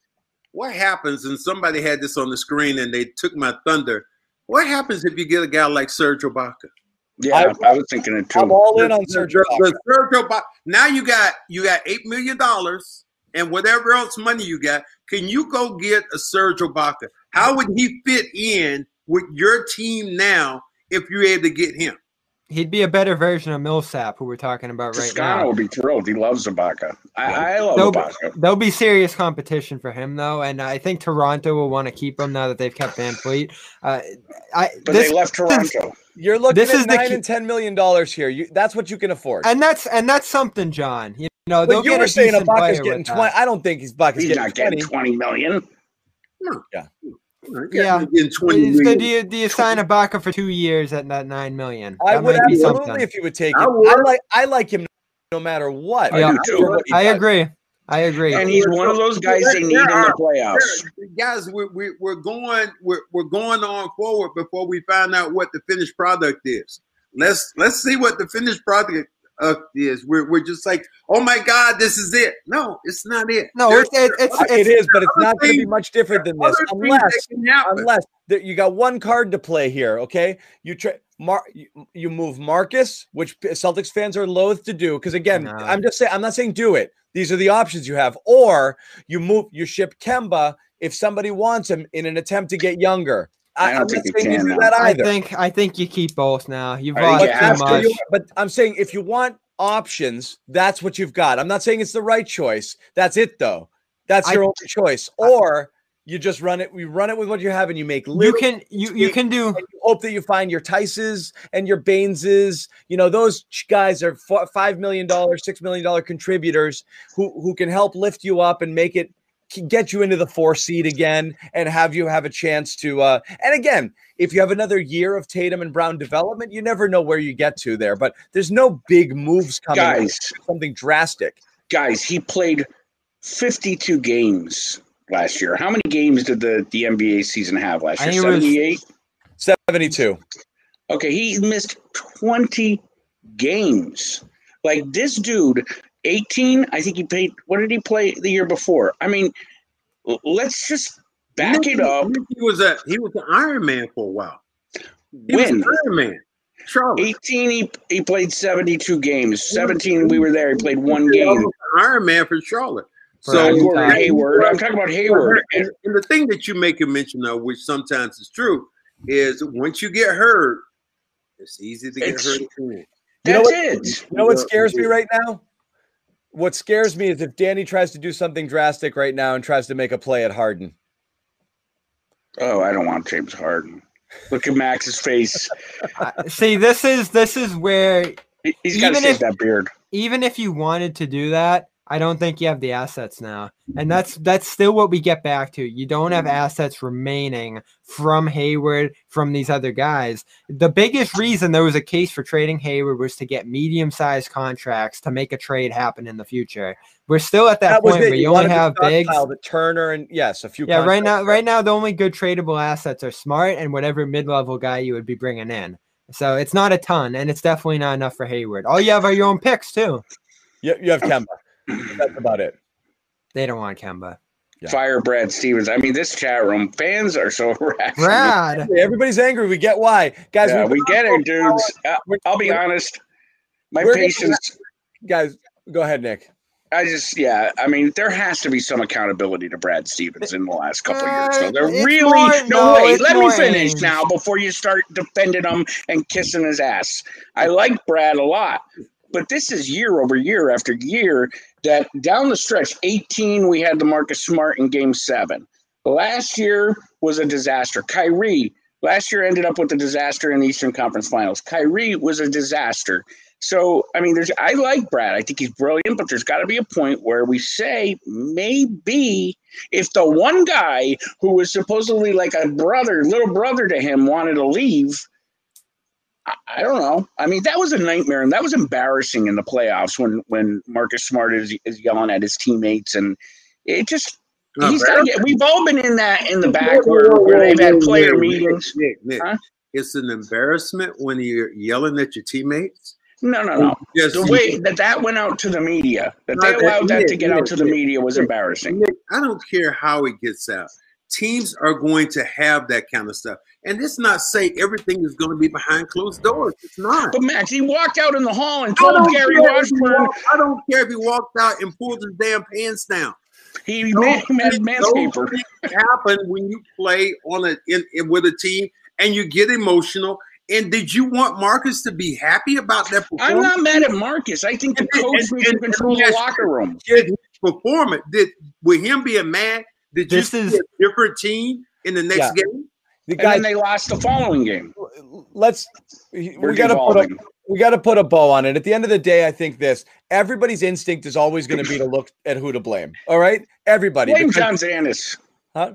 [SPEAKER 3] What happens? And somebody had this on the screen and they took my thunder. What happens if you get a guy like Serge Ibaka?
[SPEAKER 4] Yeah, I, was thinking it too.
[SPEAKER 2] I'm all in on Serge Ibaka.
[SPEAKER 3] Serge Ibaka- Now you got you got eight million dollars and whatever else money you got. Can you go get a Serge Ibaka? How would he fit in with your team now if you're able to get him?
[SPEAKER 5] He'd be a better version of Millsap, who we're talking about right
[SPEAKER 4] Toscano
[SPEAKER 5] now.
[SPEAKER 4] will be thrilled. He loves Ibaka. I, I love
[SPEAKER 5] There'll,
[SPEAKER 4] Ibaka.
[SPEAKER 5] there'll be serious competition for him though, and I think Toronto will want to keep him now that they've kept VanVleet. Uh, I
[SPEAKER 4] But
[SPEAKER 5] this,
[SPEAKER 4] they left Toronto.
[SPEAKER 2] You're looking
[SPEAKER 5] This
[SPEAKER 2] at
[SPEAKER 5] is
[SPEAKER 2] nine
[SPEAKER 5] key-
[SPEAKER 2] and ten million dollars here. You, that's what you can afford.
[SPEAKER 5] and that's and that's something, John. You know, they'll
[SPEAKER 2] But you
[SPEAKER 5] get
[SPEAKER 2] were saying Ibaka's getting twenty.
[SPEAKER 5] that.
[SPEAKER 2] I don't think he's Ibaka's
[SPEAKER 4] He's
[SPEAKER 2] getting
[SPEAKER 4] not
[SPEAKER 2] twenty.
[SPEAKER 4] getting 20 million.
[SPEAKER 5] Yeah.
[SPEAKER 3] In twenty
[SPEAKER 5] the, do, you, do you sign Ibaka for two years at that nine million?
[SPEAKER 2] I would absolutely
[SPEAKER 5] something.
[SPEAKER 2] if you would take it.
[SPEAKER 3] I
[SPEAKER 2] I, like I like him no matter what.
[SPEAKER 5] Yeah.
[SPEAKER 4] do too.
[SPEAKER 2] What
[SPEAKER 5] I agree. I agree.
[SPEAKER 4] And he's one of those guys they need in the playoffs.
[SPEAKER 3] Guys, we're, we're, we're going we're, we're going on forward before we find out what the finished product is. Let's let's see what the finished product uh, is. We're, we're just like, oh my God, this is it. No, it's not it.
[SPEAKER 5] no,
[SPEAKER 3] There's-
[SPEAKER 5] it's, it, it's,
[SPEAKER 2] It
[SPEAKER 5] it's
[SPEAKER 2] is, but it's not going to be much different than this, unless
[SPEAKER 3] that
[SPEAKER 2] unless that you got one card to play here. Okay, you try. Mar- you, you move Marcus, which Celtics fans are loath to do because again,
[SPEAKER 5] No.
[SPEAKER 2] I'm just saying I'm not saying do it. These are the options you have, or you move you ship Kemba if somebody wants him in an attempt to get younger.
[SPEAKER 4] I don't
[SPEAKER 2] I'm
[SPEAKER 4] think you
[SPEAKER 2] saying you do that
[SPEAKER 5] I think I think you keep both now. You've bought
[SPEAKER 4] you
[SPEAKER 5] too much.
[SPEAKER 2] You, but I'm saying if you want options, that's what you've got. I'm not saying it's the right choice. That's it though. That's
[SPEAKER 5] I-
[SPEAKER 2] your only choice. Or you just run it. You run it with what you have, and you make
[SPEAKER 5] You can you you can do
[SPEAKER 2] you hope that you find your Theises and your Bayneses. You know those guys are f- five million dollars, six million dollar contributors who who can help lift you up and make it k- get you into the four seed again and have you have a chance to. uh And again, if you have another year of Tatum and Brown development, you never know where you get to there. But there's no big moves coming.
[SPEAKER 4] Guys,
[SPEAKER 2] something drastic.
[SPEAKER 4] guys, he played 52 games last year. How many games did the, the NBA season have last year?
[SPEAKER 5] think
[SPEAKER 4] 78?
[SPEAKER 2] Seventy-two.
[SPEAKER 4] Okay, he missed 20 games. Like this dude, 18, I think he played, what did he play the year before? I mean, let's just back it up.
[SPEAKER 3] He was a he was an Iron Man for a while. He
[SPEAKER 4] When?
[SPEAKER 3] was Iron Man. Charlotte.
[SPEAKER 4] 18, he, he played 72 games. 17, we were there. He played one
[SPEAKER 3] He
[SPEAKER 4] game.
[SPEAKER 3] Iron Man for Charlotte. So
[SPEAKER 5] Iron
[SPEAKER 4] Gordon Hayward. I'm talking about Hayward.
[SPEAKER 3] And, and the thing that you make a mention of, which sometimes is true, is once you get hurt, it's easy to get
[SPEAKER 4] It's-
[SPEAKER 3] hurt again.
[SPEAKER 2] You know
[SPEAKER 4] That's
[SPEAKER 2] what-
[SPEAKER 4] it.
[SPEAKER 2] You know what scares me right now? What scares me is if Danny tries to do something drastic right now and tries to make a play at Harden.
[SPEAKER 4] Oh, I don't want James Harden. Look at Max's face.
[SPEAKER 5] See this is this is where
[SPEAKER 4] He- He's got to shave
[SPEAKER 5] if-
[SPEAKER 4] that beard.
[SPEAKER 5] even if you wanted to do that, I don't think you have the assets now. And that's that's still what we get back to. You don't have mm-hmm. assets remaining from Hayward, from these other guys. The biggest reason there was a case for trading Hayward was to get medium-sized contracts to make a trade happen in the future. We're still at that,
[SPEAKER 2] was
[SPEAKER 5] point where you, only
[SPEAKER 2] to
[SPEAKER 5] have
[SPEAKER 2] stockpile The Turner and yes, a few.
[SPEAKER 5] Yeah, right now, right now, the only good tradable assets are Smart and whatever mid-level guy you would be bringing in. So it's not a ton, and it's definitely not enough for Hayward. All you have are your own picks too.
[SPEAKER 2] You, you have Kemba. That's about it.
[SPEAKER 5] They don't want Kemba.
[SPEAKER 2] Yeah.
[SPEAKER 4] Fire Brad Stevens. I mean, this chat room fans are so rational.
[SPEAKER 5] Brad,
[SPEAKER 2] Everybody's angry. We get why, guys.
[SPEAKER 4] Yeah,
[SPEAKER 2] we've
[SPEAKER 4] we
[SPEAKER 2] been
[SPEAKER 4] get it, dudes. Uh, I'll be honest. My
[SPEAKER 2] we're gonna-
[SPEAKER 4] patience.
[SPEAKER 2] guys. Go ahead, Nick.
[SPEAKER 4] I just, yeah, I mean, there has to be some accountability to Brad Stevens in the last couple of years. So they're
[SPEAKER 5] it's
[SPEAKER 4] really
[SPEAKER 5] more-
[SPEAKER 4] no,
[SPEAKER 5] no,
[SPEAKER 4] wait. Let me finish
[SPEAKER 5] aimed.
[SPEAKER 4] now before you start defending him and kissing his ass. I like Brad a lot, but this is year over year after year that down the stretch, 18, we had the Marcus Smart in game seven. Last year was a disaster. Kyrie last year ended up with a disaster in the Eastern Conference Finals. Kyrie was a disaster. So, I mean, there's I like Brad. I think he's brilliant, but there's got to be a point where we say maybe if the one guy who was supposedly like a brother, little brother to him, wanted to leave. I, don't know. I mean, that was a nightmare, and that was embarrassing in the playoffs when when Marcus Smart is, is yelling at his teammates, and it just
[SPEAKER 3] No,
[SPEAKER 4] he's got. We've all been in that in the back where, where they've had player meetings.
[SPEAKER 3] Nick, Nick,
[SPEAKER 4] Huh?
[SPEAKER 3] It's an embarrassment when you're yelling at your teammates.
[SPEAKER 4] No, no, no.
[SPEAKER 3] Yes,
[SPEAKER 4] The way that that went out to the media, that they allowed that
[SPEAKER 3] Nick,
[SPEAKER 4] to get out
[SPEAKER 3] Nick,
[SPEAKER 4] to the media was embarrassing.
[SPEAKER 3] I don't care how it gets out. Teams are going to have that kind of stuff. And it's not say everything is going to be behind closed doors. It's not.
[SPEAKER 4] But Max, he walked out in the hall and
[SPEAKER 3] I
[SPEAKER 4] told
[SPEAKER 3] don't,
[SPEAKER 4] Gary
[SPEAKER 3] care if he
[SPEAKER 4] Washburn
[SPEAKER 3] walked, I don't care if he walked out and pulled his damn pants down.
[SPEAKER 4] he man, man,
[SPEAKER 3] things-
[SPEAKER 4] manscaper.
[SPEAKER 3] happen when you play on a in, in- with a team and you get emotional. And did you want Marcus to be happy about that performance?
[SPEAKER 4] I'm not mad at Marcus. I think the coach
[SPEAKER 3] and-
[SPEAKER 4] needs to
[SPEAKER 3] and-
[SPEAKER 4] control
[SPEAKER 3] and
[SPEAKER 4] the locker room.
[SPEAKER 3] Did performance? Did with him being mad? Did you
[SPEAKER 5] This
[SPEAKER 3] see
[SPEAKER 5] is-
[SPEAKER 3] a different team in the next
[SPEAKER 2] Yeah.
[SPEAKER 3] game?
[SPEAKER 2] The
[SPEAKER 4] And then they lost the following game.
[SPEAKER 2] let's we
[SPEAKER 4] We're
[SPEAKER 2] got to put a, we got to put a bow on it. At the end of the day, I think this everybody's instinct is always going to be to look at who to blame. All right, everybody.
[SPEAKER 4] Blame
[SPEAKER 2] because-
[SPEAKER 4] John Zanis.
[SPEAKER 2] Huh?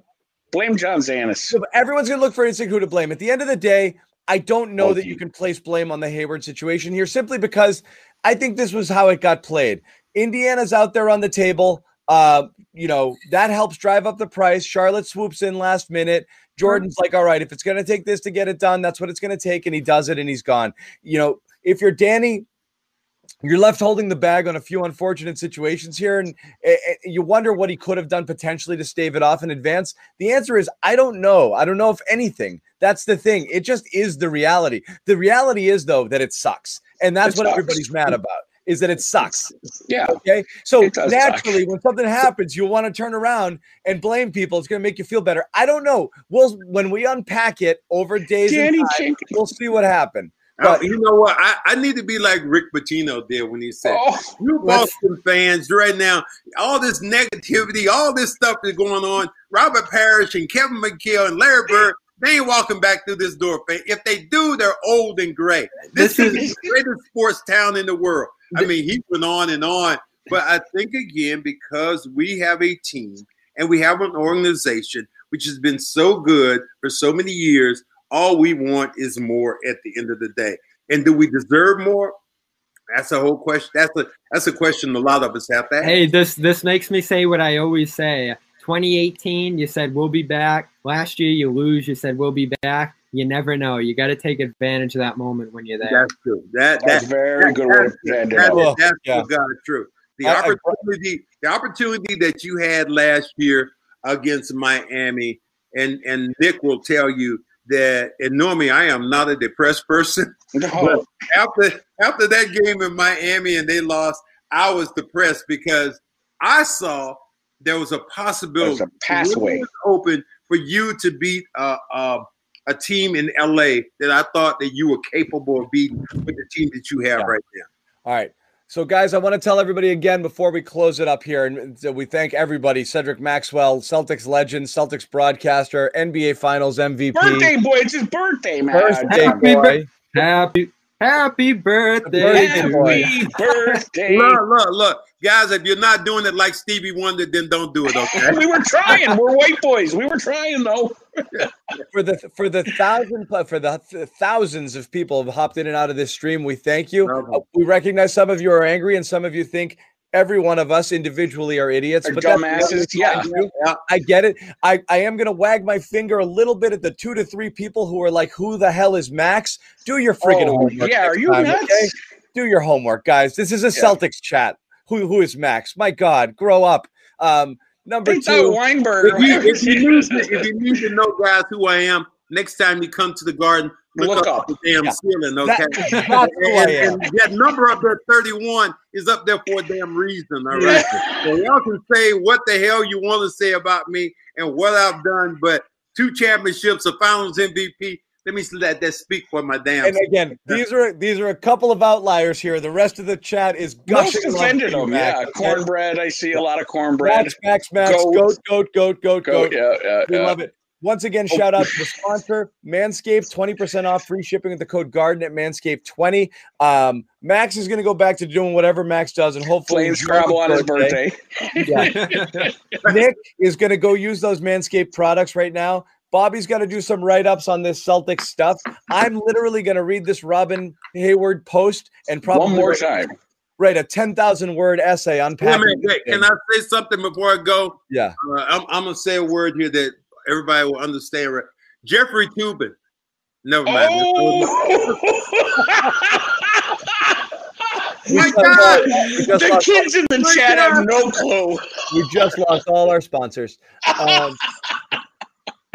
[SPEAKER 4] Blame John Zanis.
[SPEAKER 2] Everyone's going to look for instinct who to blame. At the end of the day, I don't know
[SPEAKER 4] Both
[SPEAKER 2] that you
[SPEAKER 4] you.
[SPEAKER 2] can place blame on the Hayward situation here simply because I think this was how it got played. Indiana's out there on the table. Uh, you know, that helps drive up the price. Charlotte swoops in last minute. Jordan's like, all right, if it's going to take this to get it done, that's what it's going to take. And he does it and he's gone. You know, if you're Danny, you're left holding the bag on a few unfortunate situations here. And eh, you wonder what he could have done potentially to stave it off in advance. The answer is, I don't know. I don't know if anything. That's the thing. It just is the reality. The reality is, though, that it sucks. And that's
[SPEAKER 4] It
[SPEAKER 2] what
[SPEAKER 4] sucks.
[SPEAKER 2] everybody's mad about is that it sucks.
[SPEAKER 4] Yeah.
[SPEAKER 2] Okay. So
[SPEAKER 4] It does suck.
[SPEAKER 2] naturally, when something happens, you'll want to turn around and blame people. It's going to make you feel better. I don't know. We'll when we unpack it over days, and time, we'll see what happened.
[SPEAKER 3] Uh,
[SPEAKER 2] But-
[SPEAKER 3] you know what? I, I need to be like Rick Pitino did when he said,
[SPEAKER 4] Oh,
[SPEAKER 3] "You Boston fans right now, all this negativity, all this stuff is going on. Robert Parish and Kevin McHale and Larry Bird, they ain't walking back through this door. If they do, they're old and gray. This,
[SPEAKER 5] This
[SPEAKER 3] is
[SPEAKER 5] is-
[SPEAKER 3] the greatest sports town in the world. I mean, he went on and on, but I think again because we have a team and we have an organization which has been so good for so many years. All we want is more at the end of the day. And do we deserve more? That's a whole question. That's a that's a question a lot of us have to ask.
[SPEAKER 5] Hey, this this makes me say what I always say. 2018, you said we'll be back. Last year, you lose. You said we'll be back. You never know. You got to take advantage of that moment when you're there.
[SPEAKER 3] That's true. That
[SPEAKER 4] that's
[SPEAKER 3] that,
[SPEAKER 4] very
[SPEAKER 3] that-
[SPEAKER 4] good way
[SPEAKER 3] that's-
[SPEAKER 4] to present it.
[SPEAKER 3] that-
[SPEAKER 2] Well,
[SPEAKER 3] that's
[SPEAKER 2] yeah.
[SPEAKER 3] what God true. The
[SPEAKER 2] I- I-
[SPEAKER 3] opportunity, the opportunity that you had last year against Miami, and and Nick will tell you that. And normally, I am not a depressed person.
[SPEAKER 4] No,
[SPEAKER 3] after after that game in Miami and they lost, I was depressed because I saw there was a possibility
[SPEAKER 4] There's a pathway.
[SPEAKER 3] open for you to beat uh, uh, a team in LA that I thought that you were capable of beating with the team that you have
[SPEAKER 2] Yeah.
[SPEAKER 3] right now.
[SPEAKER 2] All right. So, guys, I want to tell everybody again before we close it up here, and we thank everybody: Cedric Maxwell, Celtics legend, Celtics broadcaster, NBA Finals MVP,
[SPEAKER 4] birthday boy. It's his birthday, man.
[SPEAKER 2] birthday
[SPEAKER 5] Happy
[SPEAKER 2] boy.
[SPEAKER 5] Happy Happy birthday
[SPEAKER 2] Birthday boy.
[SPEAKER 4] Happy birthday.
[SPEAKER 3] Look, look, look, guys! If you're not doing it like Stevie Wonder, then don't do it. Okay.
[SPEAKER 4] we were trying. We're white boys. We were trying though.
[SPEAKER 2] for the for the thousand for the thousands of people who have hopped in and out of this stream. We thank you.
[SPEAKER 3] No.
[SPEAKER 2] We recognize some of you are angry, and some of you think every one of us individually are idiots. But
[SPEAKER 4] dumbasses, yeah.
[SPEAKER 2] other side, too.
[SPEAKER 3] Yeah.
[SPEAKER 2] I get it. I, I am going to wag my finger a little bit at the two to three people who are like, who the hell is Max? Do your freaking
[SPEAKER 4] Oh,
[SPEAKER 2] homework.
[SPEAKER 4] yeah, are you
[SPEAKER 2] time,
[SPEAKER 4] nuts?
[SPEAKER 2] okay? Do your homework, guys. This is a
[SPEAKER 4] Yeah.
[SPEAKER 2] Celtics chat. Who Who is Max? My God, grow up. Um, number
[SPEAKER 4] They thought
[SPEAKER 2] two.
[SPEAKER 4] Weinberg.
[SPEAKER 3] If you, if, you need to, if you need to know, guys, who I am, next time you come to the garden,
[SPEAKER 4] Look up.
[SPEAKER 3] the damn
[SPEAKER 2] Yeah.
[SPEAKER 3] ceiling,
[SPEAKER 2] That-
[SPEAKER 3] okay?
[SPEAKER 2] that's
[SPEAKER 3] and, and that number up there, 31, is up there for a damn reason, all right? so y'all can say what the hell you want to say about me and what I've done, but two championships, a finals MVP. Let me let that speak for my damn
[SPEAKER 2] And again, these are these are a couple of outliers here. The rest of the chat is
[SPEAKER 4] Most
[SPEAKER 2] gushing. love
[SPEAKER 4] defended
[SPEAKER 2] for you,
[SPEAKER 4] them, yeah. Cornbread, I see a lot of cornbread.
[SPEAKER 2] Max, Max, Max,
[SPEAKER 4] Goat.
[SPEAKER 2] goat, goat, goat, goat,
[SPEAKER 4] Goat,
[SPEAKER 2] goat.
[SPEAKER 4] yeah, yeah,
[SPEAKER 2] We
[SPEAKER 4] yeah.
[SPEAKER 2] love it. Once again, shout out to the sponsor, Manscaped, 20% off free shipping with the code Garden at Manscaped20. Um, Max is going to go back to doing whatever Max does and hopefully
[SPEAKER 4] Playing
[SPEAKER 2] enjoy
[SPEAKER 4] Scrabble on his birthday.
[SPEAKER 2] Yeah. Nick is going to go use those Manscaped products right now. Bobby's got to do some write ups on this Celtics stuff. I'm literally going to read this Robin Hayward post and probably
[SPEAKER 4] One more
[SPEAKER 2] write-
[SPEAKER 4] time.
[SPEAKER 2] write a 10,000 word essay
[SPEAKER 3] Wait a
[SPEAKER 2] unpacking.
[SPEAKER 3] minute,
[SPEAKER 2] this
[SPEAKER 3] wait,
[SPEAKER 2] thing.
[SPEAKER 3] can I say something before I go?
[SPEAKER 2] yeah.
[SPEAKER 3] Uh, I'm, I'm gonna say a word here that everybody will understand. Right? Jeffrey Toobin. Never mind.
[SPEAKER 4] Oh, my God!
[SPEAKER 2] lost-
[SPEAKER 4] The kids in the
[SPEAKER 3] My
[SPEAKER 4] chat have no clue.
[SPEAKER 2] We just lost all our sponsors. Um,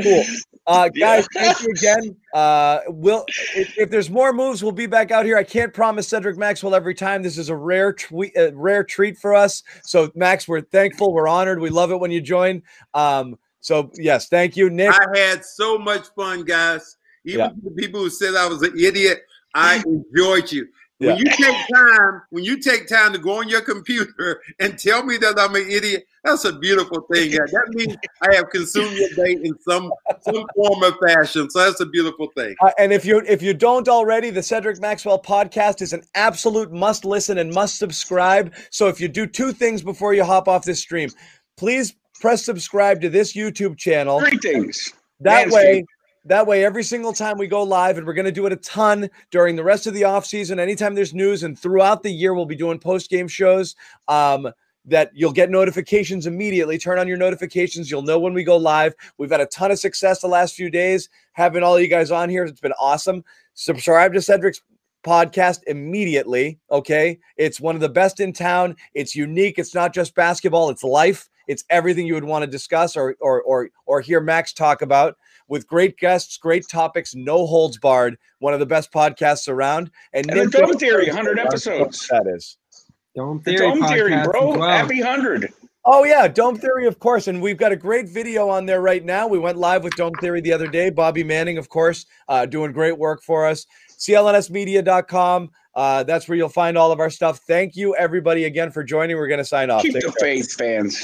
[SPEAKER 2] cool. Uh, guys, thank you again. Uh, we'll if, if there's more moves, we'll be back out here. I can't promise Cedric Maxwell every time. This is a rare tweet, a rare treat for us. So, Max, we're thankful. We're honored. We love it when you join. Um, so yes, thank you, Nick.
[SPEAKER 3] I had so much fun, guys. Even
[SPEAKER 2] Yeah.
[SPEAKER 3] the people who said I was an idiot, I enjoyed you. When you take time, when you take time to go on your computer and tell me that I'm an idiot, that's a beautiful thing. guys. That means I have consumed your day in some some form of fashion. So that's a beautiful thing.
[SPEAKER 2] Uh, and if you if you don't already, the Cedric Maxwell podcast is an absolute must listen and must subscribe. So if you do two things before you hop off this stream, please press subscribe to this YouTube channel.
[SPEAKER 4] Three things.
[SPEAKER 2] That
[SPEAKER 4] Manscaped.
[SPEAKER 2] way, that way, every single time we go live, and we're going to do it a ton during the rest of the off season. Anytime there's news, and throughout the year, we'll be doing post game shows. Um, that you'll get notifications immediately. Turn on your notifications. You'll know when we go live. We've had a ton of success the last few days having all you guys on here. It's been awesome. Subscribe to Cedric's podcast immediately. Okay. It's one of the best in town. It's unique. It's not just basketball, it's life. It's everything you would want to discuss or or or or hear Max talk about with great guests, great topics, no holds barred. One of the best podcasts around. And,
[SPEAKER 4] And the Dome Theory, 100 episodes.
[SPEAKER 2] That is.
[SPEAKER 5] Dome
[SPEAKER 4] The
[SPEAKER 5] Theory,
[SPEAKER 4] Dome Theory, bro.
[SPEAKER 5] well.
[SPEAKER 4] Happy 100.
[SPEAKER 2] Oh yeah, Dome Theory, of course, and we've got a great video on there right now. We went live with Dome Theory the other day. Bobby Manning, of course, uh, doing great work for us. CLNSmedia.com. Uh, that's where you'll find all of our stuff. Thank you, everybody, again for joining. We're going to sign off.
[SPEAKER 4] Keep
[SPEAKER 2] Take
[SPEAKER 4] the
[SPEAKER 2] care.
[SPEAKER 4] faith, fans.